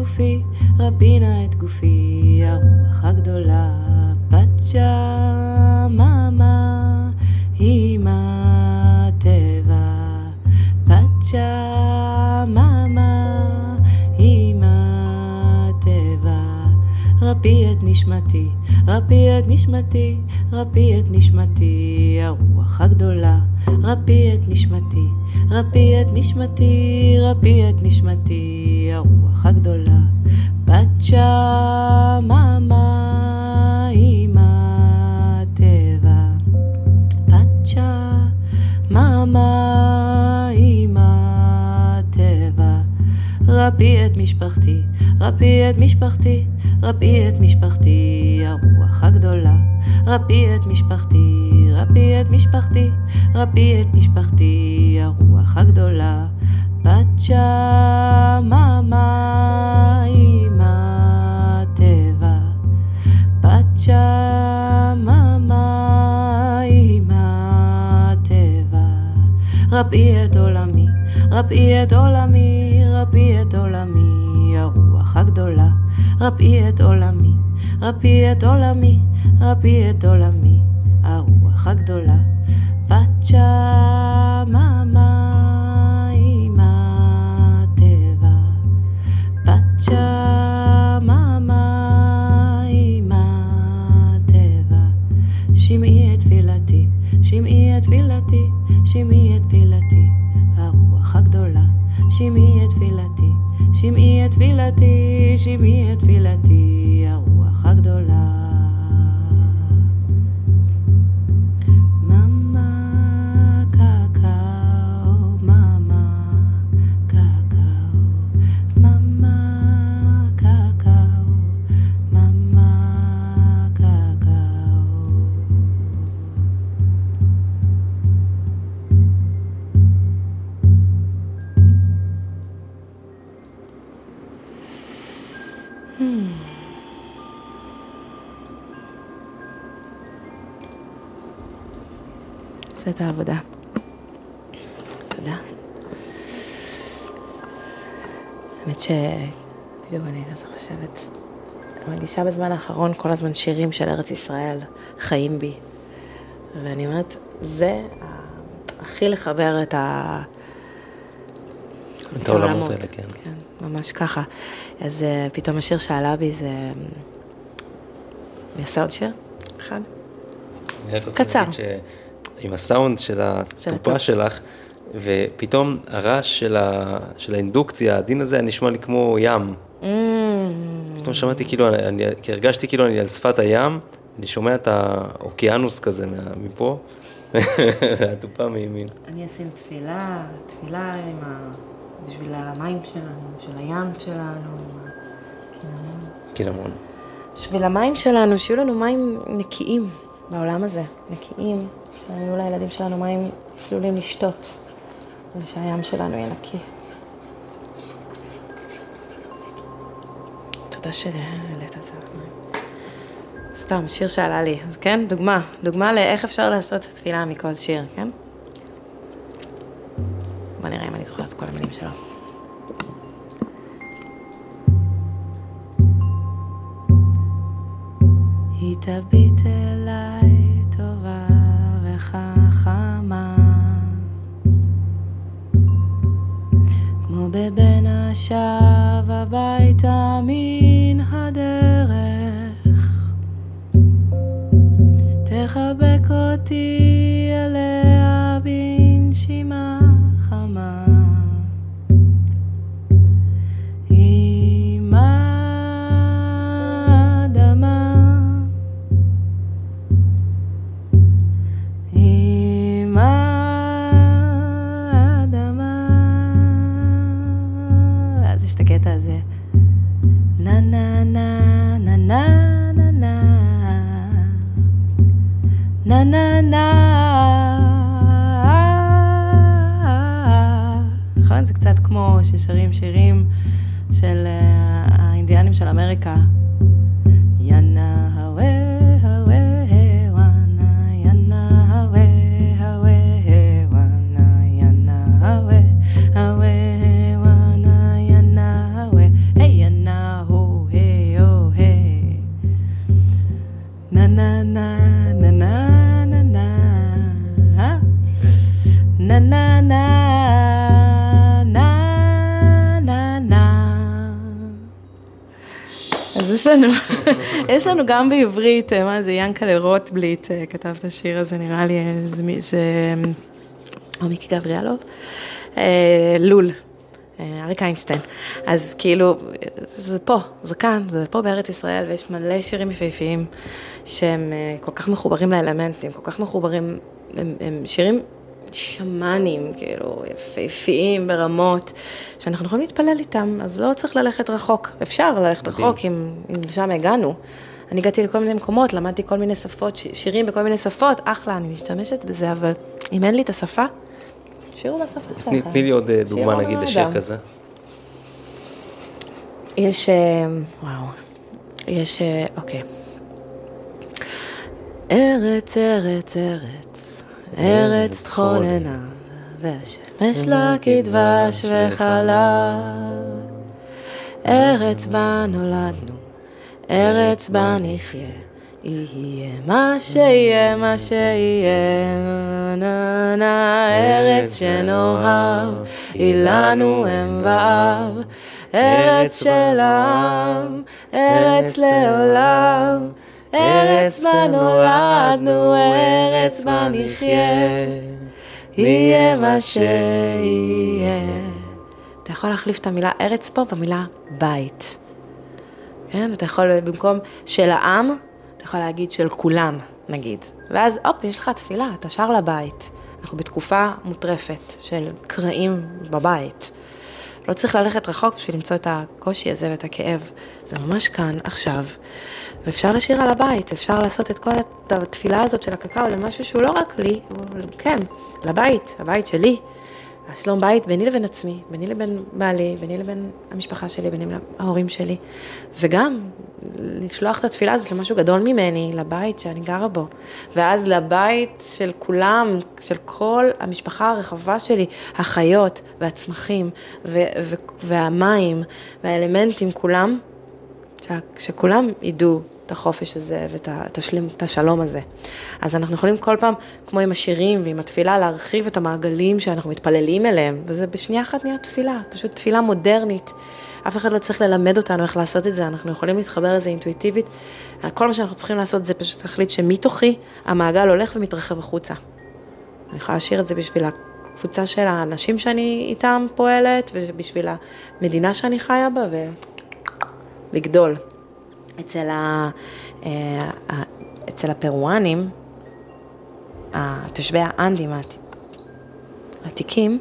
גופי, רפינה את גופי, הרוח הגדולה. פצ'ה מאמה, אמא טבע. פצ'ה מאמה, אמא טבע. רפי את נשמתי, רפי את נשמתי, רפי את נשמתי, הרוח הגדולה. רפי את נשמתי, רפי את נשמתי, רפי את נשמתי, הרוח הגדולה. בת שממה עם הטבע, בת שממה עם הטבע. רפי את משפחתי, רפי את משפחתי, רפי את משפחתי, הרוח הגדולה. רפי את משפחתי, רפי את משפחתי, רפי את משפחתי, הרוח הגדולה. בת שממה עם הטבע, בת שממה עם הטבע. רפי את עולמי, רפי את עולמי, רפי את עולמי, הרוח הגדולה. רפי את עולמי, רפי את עולמי, רפי את עולמי, הרוח הגדולה. בת שממה עם הטבע, בת שממה עם הטבע. שמעי את תפילתי, שמעי את תפילתי, שמעי את תפילתי, הרוח הגדולה. שמעי את תפילתי, שמעי את תפילתי, שמעי את תפילתי, את העבודה. תודה. האמת ש... בדיוק אני כזה חושבת. אני מרגישה בזמן האחרון כל הזמן שירים של ארץ ישראל חיים בי. ואני אומרת, זה הכי לחבר את ה... את העולמות האלה, כן. כן, ממש ככה. אז אה, פתאום השיר שעלה בי זה... אני אעשה עוד שיר? אחד? אני רק רוצה קצר. שעם הסאונד של של התופה הטופ. שלך, ופתאום הרעש של, ה... של האינדוקציה, הדין הזה, היה נשמע לי כמו ים. Mm, פתאום שמעתי כאילו, אני, כי הרגשתי כאילו אני על שפת הים, אני שומע את האוקיינוס כזה מה, מפה, והתופה מימין. אני אשים תפילה, תפילה עם ה... בשביל המים שלנו, בשביל הים שלנו. קינמון. בשביל המים שלנו, שיהיו לנו מים נקיים בעולם הזה, נקיים, שיהיו לילדים שלנו מים צלולים לשתות, ושהים שלנו יהיה נקי. תודה שהעלית את זה. סתם, שיר שעלה לי, אז כן, דוגמה, דוגמה לאיך אפשר לעשות תפילה מכל שיר, כן? בוא נראה אם אני זוכרת את כל המילים שלו. היא תביט אליי בבן השב הביתה מן הדרך. תחבק אותי גם בעברית, אה, מה זה, ינקלה רוטבליט אה, כתב את השיר הזה, נראה לי, אה, זה, או מיקי גבריאלוב, לול, אריק איינשטיין. אז כאילו, זה פה, זה כאן, זה פה בארץ ישראל, ויש מלא שירים יפהפיים שהם כל כך מחוברים לאלמנטים, כל כך מחוברים, הם, הם שירים שמאנים, כאילו, יפהפיים ברמות, שאנחנו יכולים להתפלל איתם, אז לא צריך ללכת רחוק. אפשר ללכת מדהים. רחוק אם, אם לשם הגענו. אני הגעתי לכל מיני מקומות, למדתי כל מיני שפות, ש- שירים בכל מיני שפות, אחלה, אני משתמשת בזה, אבל אם אין לי את השפה, שירו בשפה שלכם. תני לי עוד אה, דוגמה נגיד. לשיר כזה. יש, אה, וואו, יש, אה, אוקיי. ארץ, ארץ, ארץ, ארץ טחול עיניו, והשמש לה כדבש וחלב. ארץ בה נולדנו, ארץ בה נחיה, יהיה מה שיהיה, מה שיהיה, נה נה, ארץ שנאהב, היא לנו אם ואב, ארץ של העם, ארץ לעולם, ארץ בה נולדנו, ארץ בה נחיה, יהיה מה שיהיה. אתה יכול להחליף את המילה ארץ פה במילה בית. כן? ואתה יכול, במקום של העם, אתה יכול להגיד של כולם, נגיד. ואז, הופ, יש לך תפילה, אתה שר לבית. אנחנו בתקופה מוטרפת של קרעים בבית. לא צריך ללכת רחוק בשביל למצוא את הקושי הזה ואת הכאב. זה ממש כאן, עכשיו. ואפשר לשיר על הבית, אפשר לעשות את כל התפילה הזאת של הקקאו למשהו שהוא לא רק לי, הוא כן, לבית, הבית שלי. השלום בית ביני לבין עצמי, ביני לבין בעלי, ביני לבין המשפחה שלי, ביני לבין ההורים שלי, וגם לשלוח את התפילה הזאת למשהו גדול ממני, לבית שאני גרה בו, ואז לבית של כולם, של כל המשפחה הרחבה שלי, החיות והצמחים ו- ו- והמים והאלמנטים כולם, ש- שכולם ידעו את החופש הזה ואת השלום הזה. אז אנחנו יכולים כל פעם, כמו עם השירים ועם התפילה, להרחיב את המעגלים שאנחנו מתפללים אליהם, וזה בשנייה אחת נהיה תפילה, פשוט תפילה מודרנית. אף אחד לא צריך ללמד אותנו איך לעשות את זה, אנחנו יכולים להתחבר לזה אינטואיטיבית. כל מה שאנחנו צריכים לעשות זה פשוט להחליט שמתוכי המעגל הולך ומתרחב החוצה. אני יכולה לשיר את זה בשביל הקבוצה של האנשים שאני איתם פועלת, ובשביל המדינה שאני חיה בה, ולגדול. אצל, אה, ה- אצל הפרואנים, תושבי האנדים העת- העתיקים,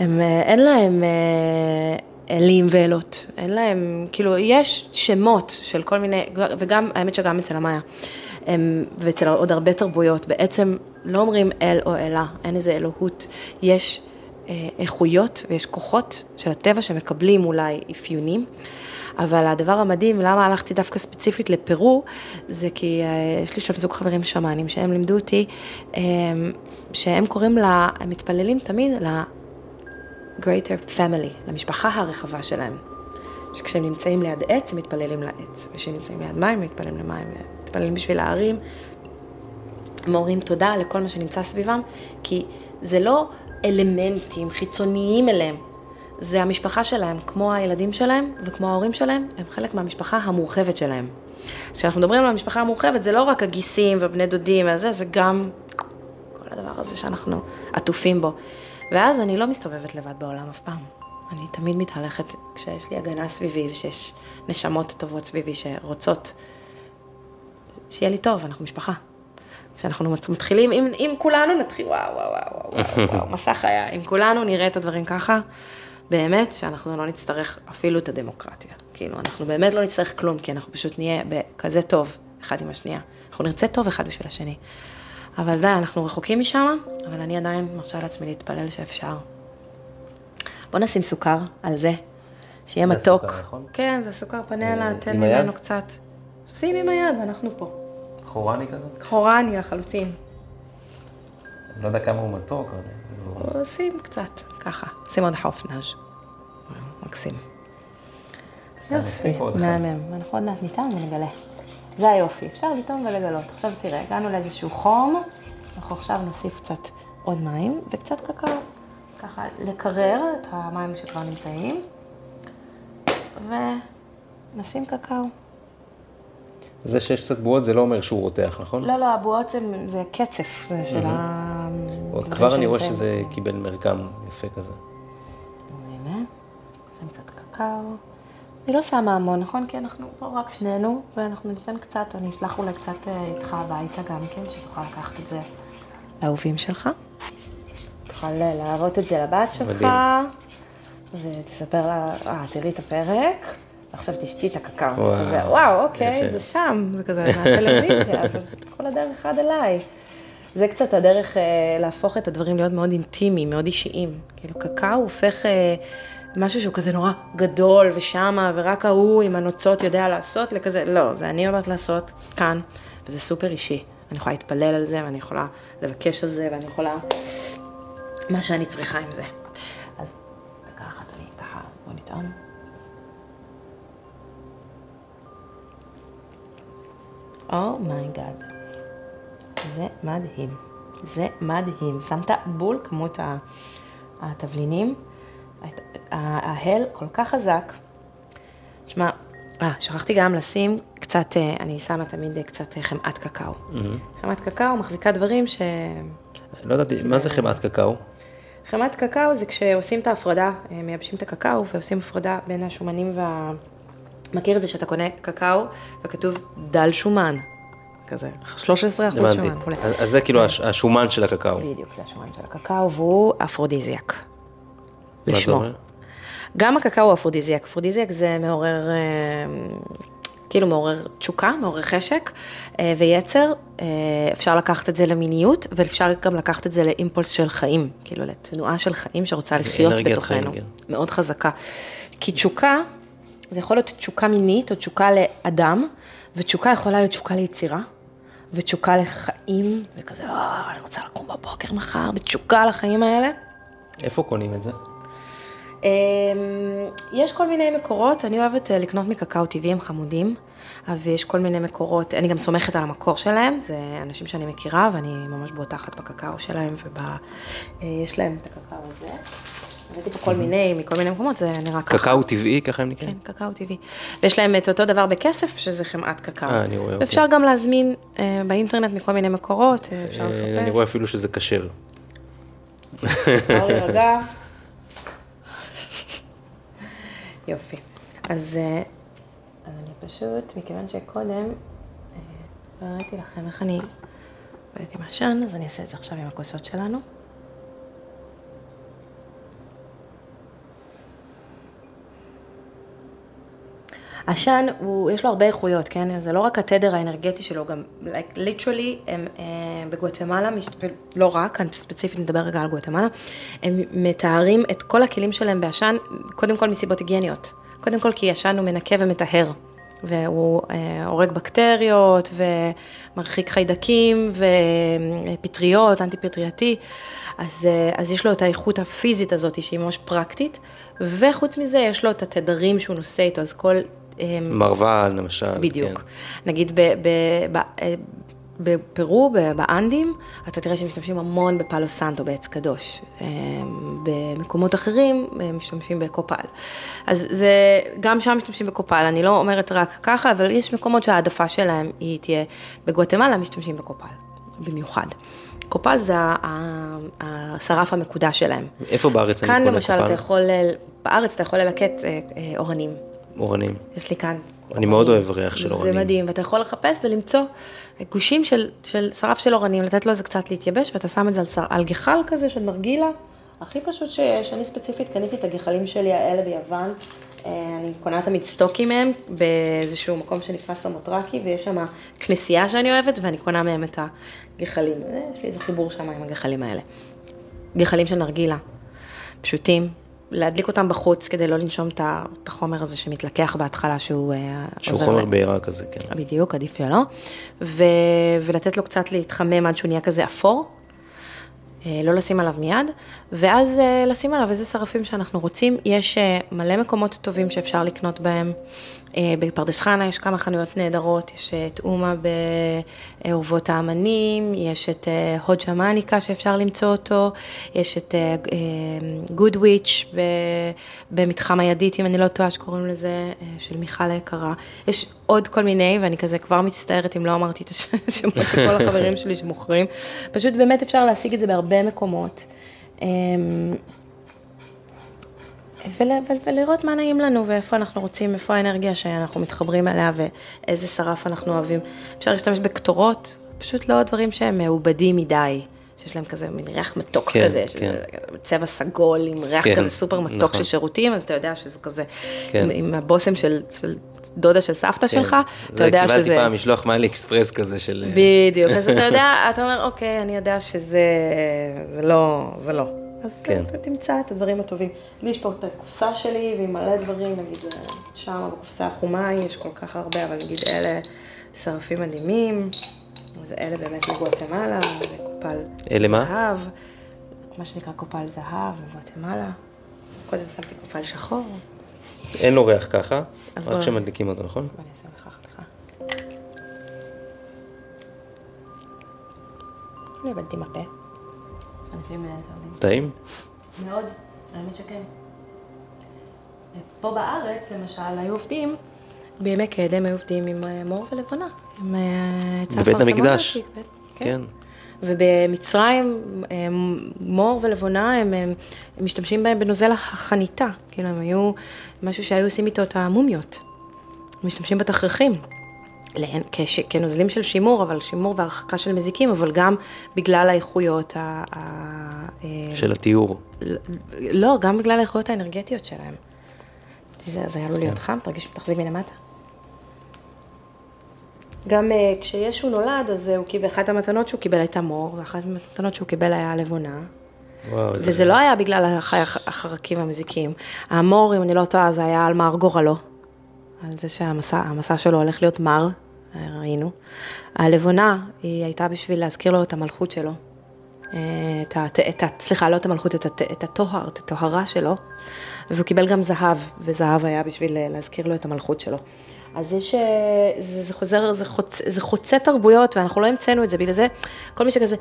הם, אה, אין להם אה, אלים ואלות, אין להם, כאילו, יש שמות של כל מיני, וגם, האמת שגם אצל המאיה, הם, ואצל עוד הרבה תרבויות, בעצם לא אומרים אל או אלה, אין איזה אלוהות, יש אה, איכויות ויש כוחות של הטבע שמקבלים אולי אפיונים. אבל הדבר המדהים, למה הלכתי דווקא ספציפית לפרו, זה כי אה, יש לי שם זוג חברים שמאנים שהם לימדו אותי, אה, שהם קוראים לה, הם מתפללים תמיד ל-greater family, למשפחה הרחבה שלהם. שכשהם נמצאים ליד עץ, הם מתפללים לעץ, וכשהם נמצאים ליד מים, הם מתפללים למים, מתפללים בשביל הערים. הם אומרים תודה לכל מה שנמצא סביבם, כי זה לא אלמנטים חיצוניים אליהם, זה המשפחה שלהם, כמו הילדים שלהם וכמו ההורים שלהם, הם חלק מהמשפחה המורחבת שלהם. אז כשאנחנו מדברים על המשפחה המורחבת, זה לא רק הגיסים והבני דודים וזה, זה גם כל הדבר הזה שאנחנו עטופים בו. ואז אני לא מסתובבת לבד בעולם אף פעם. אני תמיד מתהלכת כשיש לי הגנה סביבי ושיש נשמות טובות סביבי שרוצות שיהיה לי טוב, אנחנו משפחה. כשאנחנו מתחילים, אם, אם כולנו נתחיל, וואו, וואו, וואו, וואו, וואו, מסע חיי, אם כולנו נראה את הדברים ככה, באמת שאנחנו לא נצטרך אפילו את הדמוקרטיה. כאילו, אנחנו באמת לא נצטרך כלום, כי אנחנו פשוט נהיה בכזה טוב אחד עם השנייה. אנחנו נרצה טוב אחד בשביל השני. אבל די, אנחנו רחוקים משם, אבל אני עדיין מרשה לעצמי להתפלל שאפשר. בוא נשים סוכר על זה, שיהיה זה מתוק. הסוכר, נכון? כן, זה סוכר פנלה, אה, תן? ממנו קצת. שים עם היד, אנחנו פה. חורני כזאת? חורני לחלוטין. לא יודע כמה הוא מתוק, אבל... או שים קצת, ככה. שים עוד חופנאז'. מקסים. אחד. מהמם. אנחנו עוד מעט ניתן ונגלה. זה היופי, אפשר לטעום ולגלות. עכשיו תראה, הגענו לאיזשהו חום, אנחנו עכשיו נוסיף קצת עוד מים וקצת קקאו. ככה לקרר את המים שכבר נמצאים, ונשים קקאו. זה שיש קצת בועות זה לא אומר שהוא רותח, נכון? לא, לא, הבועות זה, זה קצף, זה של ה... כבר אני רואה. שזה קיבל מרקם יפה כזה. הנה, שים קצת קקאו. אני לא שמה המון, נכון? כי אנחנו פה רק שנינו, ואנחנו ניתן קצת, אני אשלח אולי קצת אה, איתך הביתה גם כן, שתוכל לקחת את זה לאהובים שלך. תוכל אה, להראות את זה לבת שלך, ותספר לה, אה, תראי את הפרק, ועכשיו תשתי את הקקאו. וואו, כזה, וואו, אוקיי, יפה. זה שם, זה כזה מהטלוויזיה, אז כל הדרך עד אליי. זה קצת הדרך אה, להפוך את הדברים להיות מאוד אינטימיים, מאוד אישיים. כאילו, קקאו הופך אה, משהו שהוא כזה נורא גדול ושמה, ורק ההוא עם הנוצות יודע לעשות, לכזה, לא, זה אני יודעת לעשות כאן, וזה סופר אישי. אני יכולה להתפלל על זה, ואני יכולה לבקש על זה, ואני יכולה... מה שאני צריכה עם זה. אז דקה אחת אני ככה, בוא נטעם. Oh my God. זה מדהים. זה מדהים. שמת בול כמות התבלינים. ההל כל כך חזק. תשמע, אה, שכחתי גם לשים קצת, אה, אני שמה תמיד אה, קצת אה, חמאת קקאו. חמאת קקאו מחזיקה דברים ש... לא ידעתי, מה זה חמאת קקאו? חמאת קקאו זה כשעושים את ההפרדה, מייבשים את הקקאו ועושים הפרדה בין השומנים וה... מכיר את זה שאתה קונה קקאו וכתוב דל שומן, כזה, 13 אחוז הבנתי. שומן. וכולי. אז זה כאילו הש- השומן של הקקאו. בדיוק, זה השומן של הקקאו והוא אפרודיזיאק. מה זה לשמו. אומר? גם הקקאו הוא אפרודיזיאק, אפרודיזיאק זה מעורר, אה, כאילו מעורר תשוקה, מעורר חשק אה, ויצר, אה, אפשר לקחת את זה למיניות, ואפשר גם לקחת את זה לאימפולס של חיים, כאילו לתנועה של חיים שרוצה לחיות בתוכנו, חיים, כן. מאוד חזקה. כי תשוקה, זה יכול להיות תשוקה מינית או תשוקה לאדם, ותשוקה יכולה להיות תשוקה ליצירה. ותשוקה לחיים, וכזה, אה, אני רוצה לקום בבוקר מחר, בתשוקה לחיים האלה. איפה קונים את זה? אמ, יש כל מיני מקורות, אני אוהבת אה, לקנות מקקאו טבעי, הם חמודים, ויש כל מיני מקורות, אני גם סומכת על המקור שלהם, זה אנשים שאני מכירה ואני ממש בוטחת בקקאו שלהם, ויש להם את הקקאו הזה. הבאתי פה כל מיני, מכל מיני מקומות, זה נראה ככה. קקאו טבעי, ככה הם נקראים? כן, קקאו טבעי. ויש להם את אותו דבר בכסף, שזה חמאת קקאו. אה, אני רואה, ואפשר אוקיי. גם להזמין אה, באינטרנט מכל מיני מקורות, אה, אפשר אה, לחפש. אני רואה אפילו שזה כשר. אפשר להירגע. יופי. אז אני פשוט, מכיוון שקודם הראיתי לכם איך אני עובדת עם עשן, אז אני אעשה את זה עכשיו עם הכוסות שלנו. עשן, יש לו הרבה איכויות, כן? זה לא רק התדר האנרגטי שלו, גם, like, literally, הם אה, בגואטמלה, ולא רק, אני ספציפית נדבר רגע על גואטמלה, הם מתארים את כל הכלים שלהם בעשן, קודם כל מסיבות היגייניות. קודם כל כי עשן הוא מנקה ומטהר, והוא אה, הורג בקטריות, ומרחיק חיידקים, ופטריות, אנטי פטרייתי. אז, אה, אז יש לו את האיכות הפיזית הזאת, שהיא ממש פרקטית, וחוץ מזה יש לו את התדרים שהוא נושא איתו, אז כל... אה, מרבל, למשל. בדיוק. כן. נגיד ב, ב, ב, אה, בפרו, ב- באנדים, אתה תראה שמשתמשים המון בפאלו סנטו, בעץ קדוש. אה, במקומות אחרים אה, משתמשים בקופל. אז זה, גם שם משתמשים בקופל, אני לא אומרת רק ככה, אבל יש מקומות שההעדפה שלהם היא תהיה, בגואטמלה משתמשים בקופל, במיוחד. קופל זה השרף המקודש שלהם. איפה בארץ אני קונה כאן קופל? למשל אתה יכול, בארץ אתה יכול ללקט אה, אורנים. אורנים. יש לי כאן. אני מאוד אוהב ריח של אורנים. זה מדהים, ואתה יכול לחפש ולמצוא גושים של, של שרף של אורנים, לתת לו איזה קצת להתייבש, ואתה שם את זה על, שר, על גחל כזה של נרגילה, הכי פשוט שיש. אני ספציפית קניתי את הגחלים שלי האלה ביוון, אה, אני קונה תמיד סטוקים מהם באיזשהו מקום שנקרא סמוטרקי, ויש שם כנסייה שאני אוהבת, ואני קונה מהם את הגחלים. אה, יש לי איזה חיבור שם עם הגחלים האלה. גחלים של נרגילה, פשוטים, להדליק אותם בחוץ כדי לא לנשום את החומר הזה שמתלקח בהתחלה, שהוא אה, שהוא חומר. בעירה כזה, כן. בדיוק, עדיף שלא. ו... ולתת לו קצת להתחמם עד שהוא נהיה כזה אפור. אה, לא לשים עליו מיד, ואז אה, לשים עליו איזה שרפים שאנחנו רוצים. יש מלא מקומות טובים שאפשר לקנות בהם. אה, בפרדס חנה יש כמה חנויות נהדרות, יש את אומה באורוות האמנים, יש את אה, הוד שמאניקה שאפשר למצוא אותו, יש את גוד וויץ' במתחם הידית, אם אני לא טועה, שקוראים לזה, של מיכל היקרה. יש עוד כל מיני, ואני כזה כבר מצטערת אם לא אמרתי את השמות של כל החברים שלי שמוכרים. פשוט באמת אפשר להשיג את זה בהרבה מקומות. ול, ול, ולראות מה נעים לנו ואיפה אנחנו רוצים, איפה האנרגיה שאנחנו מתחברים אליה ואיזה שרף אנחנו אוהבים. אפשר להשתמש בקטורות, פשוט לא דברים שהם מעובדים מדי, שיש להם כזה מין ריח מתוק כן, כזה, שזה כן. צבע סגול עם ריח כן, כזה סופר מתוק נכון. של שירותים, אז אתה יודע שזה כזה, כן. עם, עם הבושם של, של דודה של סבתא כן. שלך, אתה יודע שזה... קיבלתי פעם משלוח מאלי אקספרס כזה של... בדיוק, אז אתה יודע, אתה אומר, אוקיי, אני יודע שזה זה לא, זה לא. אז כן. אתה תמצא את הדברים הטובים. לי יש פה את הקופסה שלי, ועם מלא דברים, נגיד שם בקופסה החומה יש כל כך הרבה, אבל נגיד אלה שרפים מדהימים, אז אלה באמת מגואטמלה, זה קופל אלה זהב. מה? מה שנקרא קופל זהב מגואטמלה. קודם שמתי קופל שחור. אין לו ריח ככה, רק כשמדליקים אותו, נכון? בוא אני אעשה לך חתיכה. אני עבדתי עם הרבה. אנשים אה, טעים? מאוד, האמת שכן. פה בארץ, למשל, היו עובדים, בימי קדם היו עובדים עם אה, מור ולבנה, עם אה, בבית המקדש, כן. כן. ובמצרים, מור ולבונה, הם, הם, הם משתמשים בהם בנוזל החניתה, כאילו הם היו משהו שהיו עושים איתו את המומיות. משתמשים בתכרכים. כש, כנוזלים של שימור, אבל שימור והרחקה של מזיקים, אבל גם בגלל האיכויות ה... אה, של התיאור. לא, גם בגלל האיכויות האנרגטיות שלהם. זה, זה לו להיות כן. חם, תרגיש מתחזיק מלמטה. גם uh, כשישו נולד, אז uh, הוא קיבל, אחת המתנות שהוא קיבל הייתה מור, ואחת המתנות שהוא קיבל היה לבונה. וואו, וזה זה... לא היה בגלל החרקים המזיקים. המור, אם אני לא טועה, זה היה על מר גורלו. על זה שהמסע שלו הולך להיות מר, ראינו. הלבונה, היא הייתה בשביל להזכיר לו את המלכות שלו. אה, את ה, את ה, סליחה, לא את המלכות, את, את הטוהר, את הטוהרה שלו, והוא קיבל גם זהב, וזהב היה בשביל אה, להזכיר לו את המלכות שלו. אז יש, זה, זה חוזר, זה חוצה, זה חוצה תרבויות, ואנחנו לא המצאנו את זה, בגלל זה כל מי שכזה,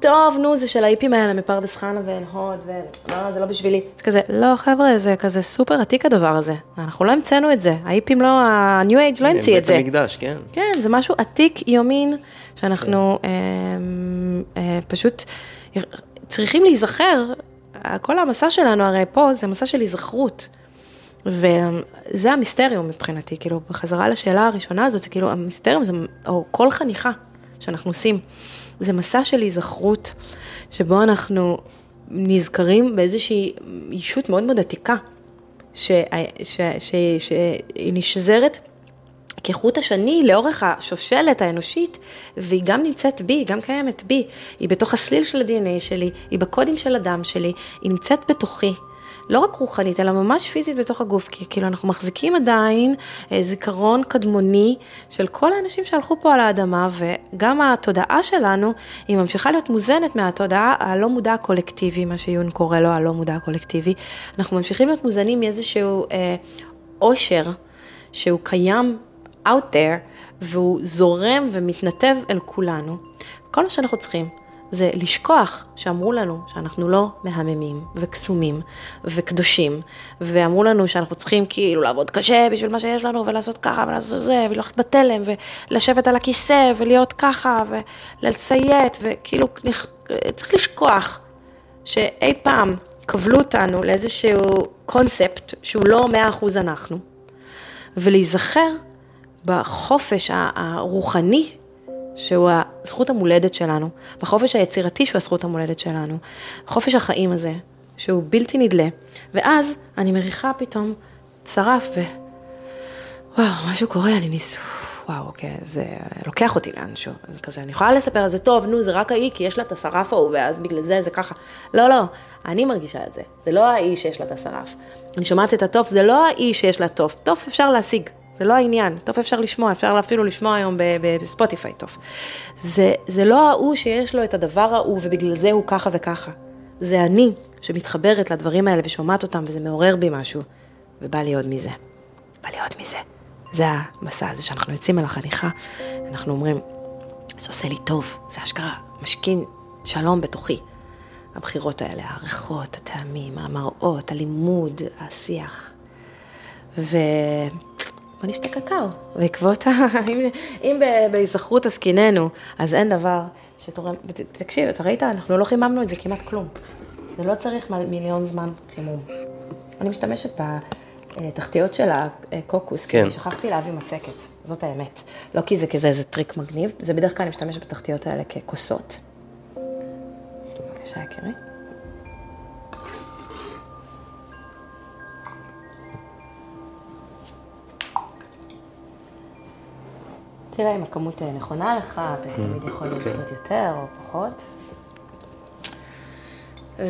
טוב, נו, זה של האיפים האלה מפרדס חנה ועין הוד, ולא, זה לא בשבילי. זה כזה, לא, חבר'ה, זה כזה סופר עתיק הדבר הזה. אנחנו לא המצאנו את זה. האיפים לא, ה-new age לא המציא את זה. בית המקדש, כן. כן, זה משהו עתיק יומין, שאנחנו כן. אה, אה, פשוט צריכים להיזכר. כל המסע שלנו הרי פה זה מסע של היזכרות. וזה המיסטריום מבחינתי, כאילו, בחזרה לשאלה הראשונה הזאת, זה כאילו, המיסטריום זה, או כל חניכה שאנחנו עושים. זה מסע של היזכרות, שבו אנחנו נזכרים באיזושהי אישות מאוד מאוד עתיקה, שהיא נשזרת כחוט השני לאורך השושלת האנושית, והיא גם נמצאת בי, היא גם קיימת בי, היא בתוך הסליל של ה-DNA שלי, היא בקודים של הדם שלי, היא נמצאת בתוכי. לא רק רוחנית, אלא ממש פיזית בתוך הגוף, כי כאילו אנחנו מחזיקים עדיין אה, זיכרון קדמוני של כל האנשים שהלכו פה על האדמה, וגם התודעה שלנו, היא ממשיכה להיות מוזנת מהתודעה הלא מודע הקולקטיבי, מה שיון קורא לו הלא מודע הקולקטיבי. אנחנו ממשיכים להיות מוזנים מאיזשהו אה, עושר שהוא קיים out there, והוא זורם ומתנתב אל כולנו. כל מה שאנחנו צריכים זה לשכוח שאמרו לנו שאנחנו לא מהממים וקסומים וקדושים, ואמרו לנו שאנחנו צריכים כאילו לעבוד קשה בשביל מה שיש לנו ולעשות ככה ולעשות זה, וללכת בתלם ולשבת על הכיסא ולהיות ככה ולציית, וכאילו צריך לשכוח שאי פעם כבלו אותנו לאיזשהו קונספט שהוא לא מאה אחוז אנחנו, ולהיזכר בחופש הרוחני שהוא הזכות המולדת שלנו, בחופש היצירתי שהוא הזכות המולדת שלנו, חופש החיים הזה, שהוא בלתי נדלה, ואז אני מריחה פתאום צרף ו... וואו, משהו קורה, אני ניס... וואו, אוקיי, זה לוקח אותי לאנשהו, אז כזה, אני יכולה לספר על זה, טוב, נו, זה רק האי, כי יש לה את השרף ההוא, ואז בגלל זה זה ככה. לא, לא, אני מרגישה את זה, זה לא האי שיש לה את השרף. אני שומעת את הטוף, זה לא האי שיש לה טוף, טוף אפשר להשיג, זה לא העניין, טוב אפשר לשמוע, אפשר אפילו לשמוע היום בספוטיפיי טוב. זה, זה לא ההוא שיש לו את הדבר ההוא ובגלל זה הוא ככה וככה. זה אני שמתחברת לדברים האלה ושומעת אותם וזה מעורר בי משהו, ובא לי עוד מזה. בא לי עוד מזה. זה המסע הזה שאנחנו יוצאים על החניכה, אנחנו אומרים, זה עושה לי טוב, זה אשכרה משכין שלום בתוכי. הבחירות האלה, הריחות, הטעמים, המראות, הלימוד, השיח. ו... בוא נשתה קקאו, בעקבות ה... אם, בהיזכרות עסקיננו, אז אין דבר שתורם... תקשיב, אתה ראית? אנחנו לא חיממנו את זה כמעט כלום. זה לא צריך מיליון זמן חימום. אני משתמשת בתחתיות של הקוקוס, כן. כי שכחתי להביא מצקת, זאת האמת. לא כי זה כזה איזה טריק מגניב, זה בדרך כלל אני משתמשת בתחתיות האלה ככוסות. בבקשה, יקירי. תראה אם הכמות אה, נכונה לך, אתה mm, תמיד יכול אוקיי. לשתות יותר או פחות. ווואו,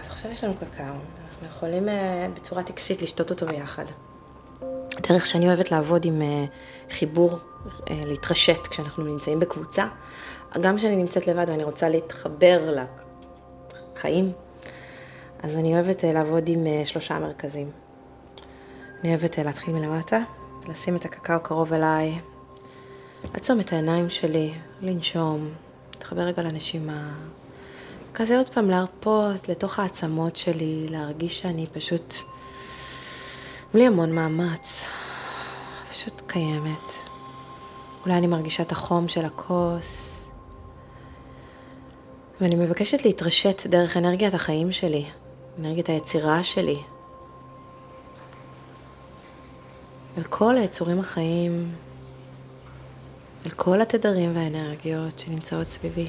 אז עכשיו יש לנו קקאו, אנחנו יכולים אה, בצורה טקסית לשתות אותו ביחד. הדרך שאני אוהבת לעבוד עם אה, חיבור, להתרשת כשאנחנו נמצאים בקבוצה, גם כשאני נמצאת לבד ואני רוצה להתחבר לחיים, אז אני אוהבת לעבוד עם שלושה מרכזים. אני אוהבת להתחיל מלמטה, לשים את הקקאו קרוב אליי, לעצום את העיניים שלי, לנשום, להתחבר רגע לנשימה. כזה עוד פעם להרפות לתוך העצמות שלי, להרגיש שאני פשוט, בלי המון מאמץ, פשוט קיימת. אולי אני מרגישה את החום של הכוס, ואני מבקשת להתרשת דרך אנרגיית החיים שלי, אנרגיית היצירה שלי, על כל היצורים החיים, על כל התדרים והאנרגיות שנמצאות סביבי.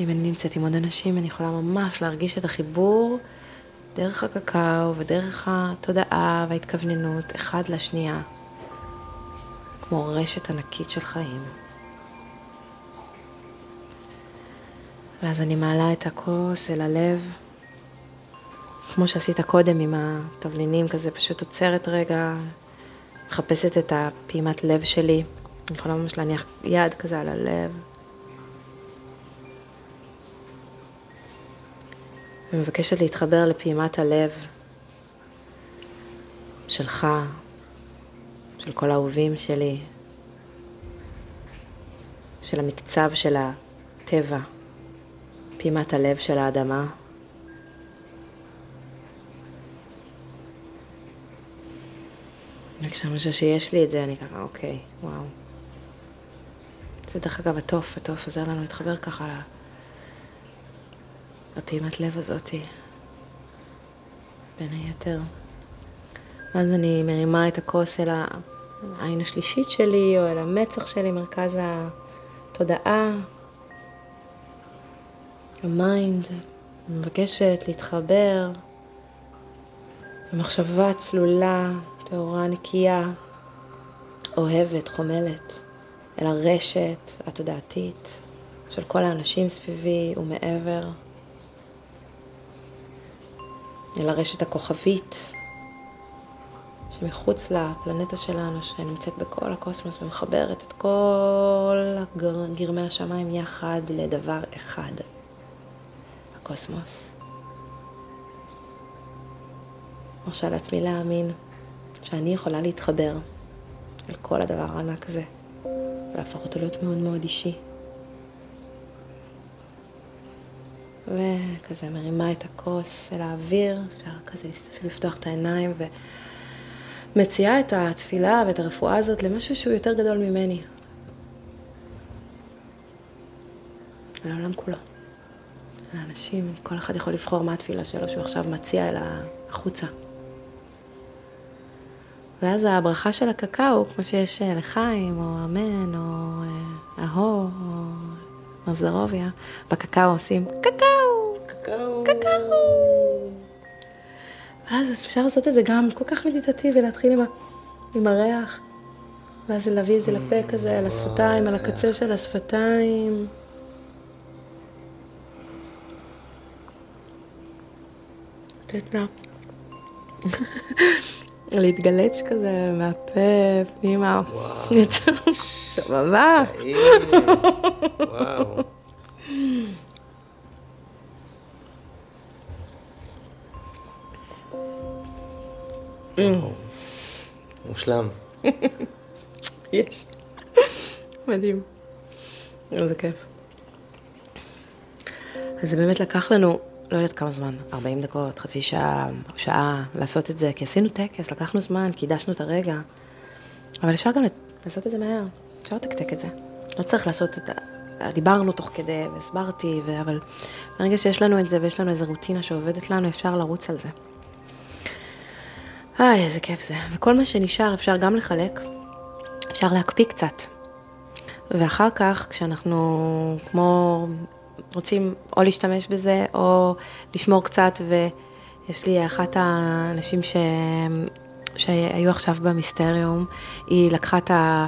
אם אני נמצאת עם עוד אנשים, אני יכולה ממש להרגיש את החיבור דרך הקקאו ודרך התודעה וההתכווננות אחד לשנייה, כמו רשת ענקית של חיים. ואז אני מעלה את הכוס אל הלב, כמו שעשית קודם עם התבלינים, כזה פשוט עוצרת רגע, מחפשת את הפעימת לב שלי. אני יכולה ממש להניח יד כזה על הלב. ומבקשת להתחבר לפעימת הלב שלך, של כל האהובים שלי, של המקצב של הטבע. פעימת הלב של האדמה. וכשאני חושבת שיש לי את זה, אני ככה, אוקיי, וואו. זה דרך אגב התוף, התוף עוזר לנו להתחבר ככה לפעימת לב הזאתי, בין היתר. ואז אני מרימה את הכוס אל העין השלישית שלי, או אל המצח שלי, מרכז התודעה, המיינד, מבקשת להתחבר במחשבה צלולה, טהורה, נקייה, אוהבת, חומלת, אל הרשת התודעתית של כל האנשים סביבי ומעבר, אל הרשת הכוכבית שמחוץ לפלנטה שלנו, שנמצאת בכל הקוסמוס ומחברת את כל גרמי השמיים יחד לדבר אחד. הקוסמוס. מרשה לעצמי להאמין שאני יכולה להתחבר אל כל הדבר הענק הזה ולהפוך אותו להיות מאוד מאוד אישי. וכזה מרימה את הכוס אל האוויר, אפשר כזה לפתוח את העיניים ומציעה את התפילה ואת הרפואה הזאת למשהו שהוא יותר גדול ממני. לעולם כולו. לאנשים, כל אחד יכול לבחור מה התפילה שלו שהוא עכשיו מציע אל החוצה. ואז הברכה של הקקאו, כמו שיש אה, לחיים, או אמן, או אה, אהו, או מזרוביה, בקקאו עושים קקאו, קקאו, קקאו. ואז אפשר לעשות את זה גם כל כך מדיטטיבי, להתחיל עם, ה, עם הריח, ואז להביא את זה לפה כזה, על השפתיים, על הקצה של השפתיים. את יודעת מה? להתגלץ' כזה מהפה פנימה. וואו. יצא וואו. Mm. מושלם. יש. מדהים. איזה כיף. אז זה באמת לקח לנו לא יודעת כמה זמן, 40 דקות, חצי שעה, שעה, לעשות את זה, כי עשינו טקס, לקחנו זמן, קידשנו את הרגע. אבל אפשר גם לעשות את זה מהר, אפשר לתקתק את זה. לא צריך לעשות את ה... דיברנו תוך כדי, והסברתי, ו... אבל ברגע שיש לנו את זה ויש לנו איזו רוטינה שעובדת לנו, אפשר לרוץ על זה. איי, איזה כיף זה. וכל מה שנשאר אפשר גם לחלק, אפשר להקפיא קצת. ואחר כך, כשאנחנו כמו רוצים או להשתמש בזה, או לשמור קצת, ויש לי אחת האנשים ש... שהיו עכשיו במיסטריום, היא לקחה את ה...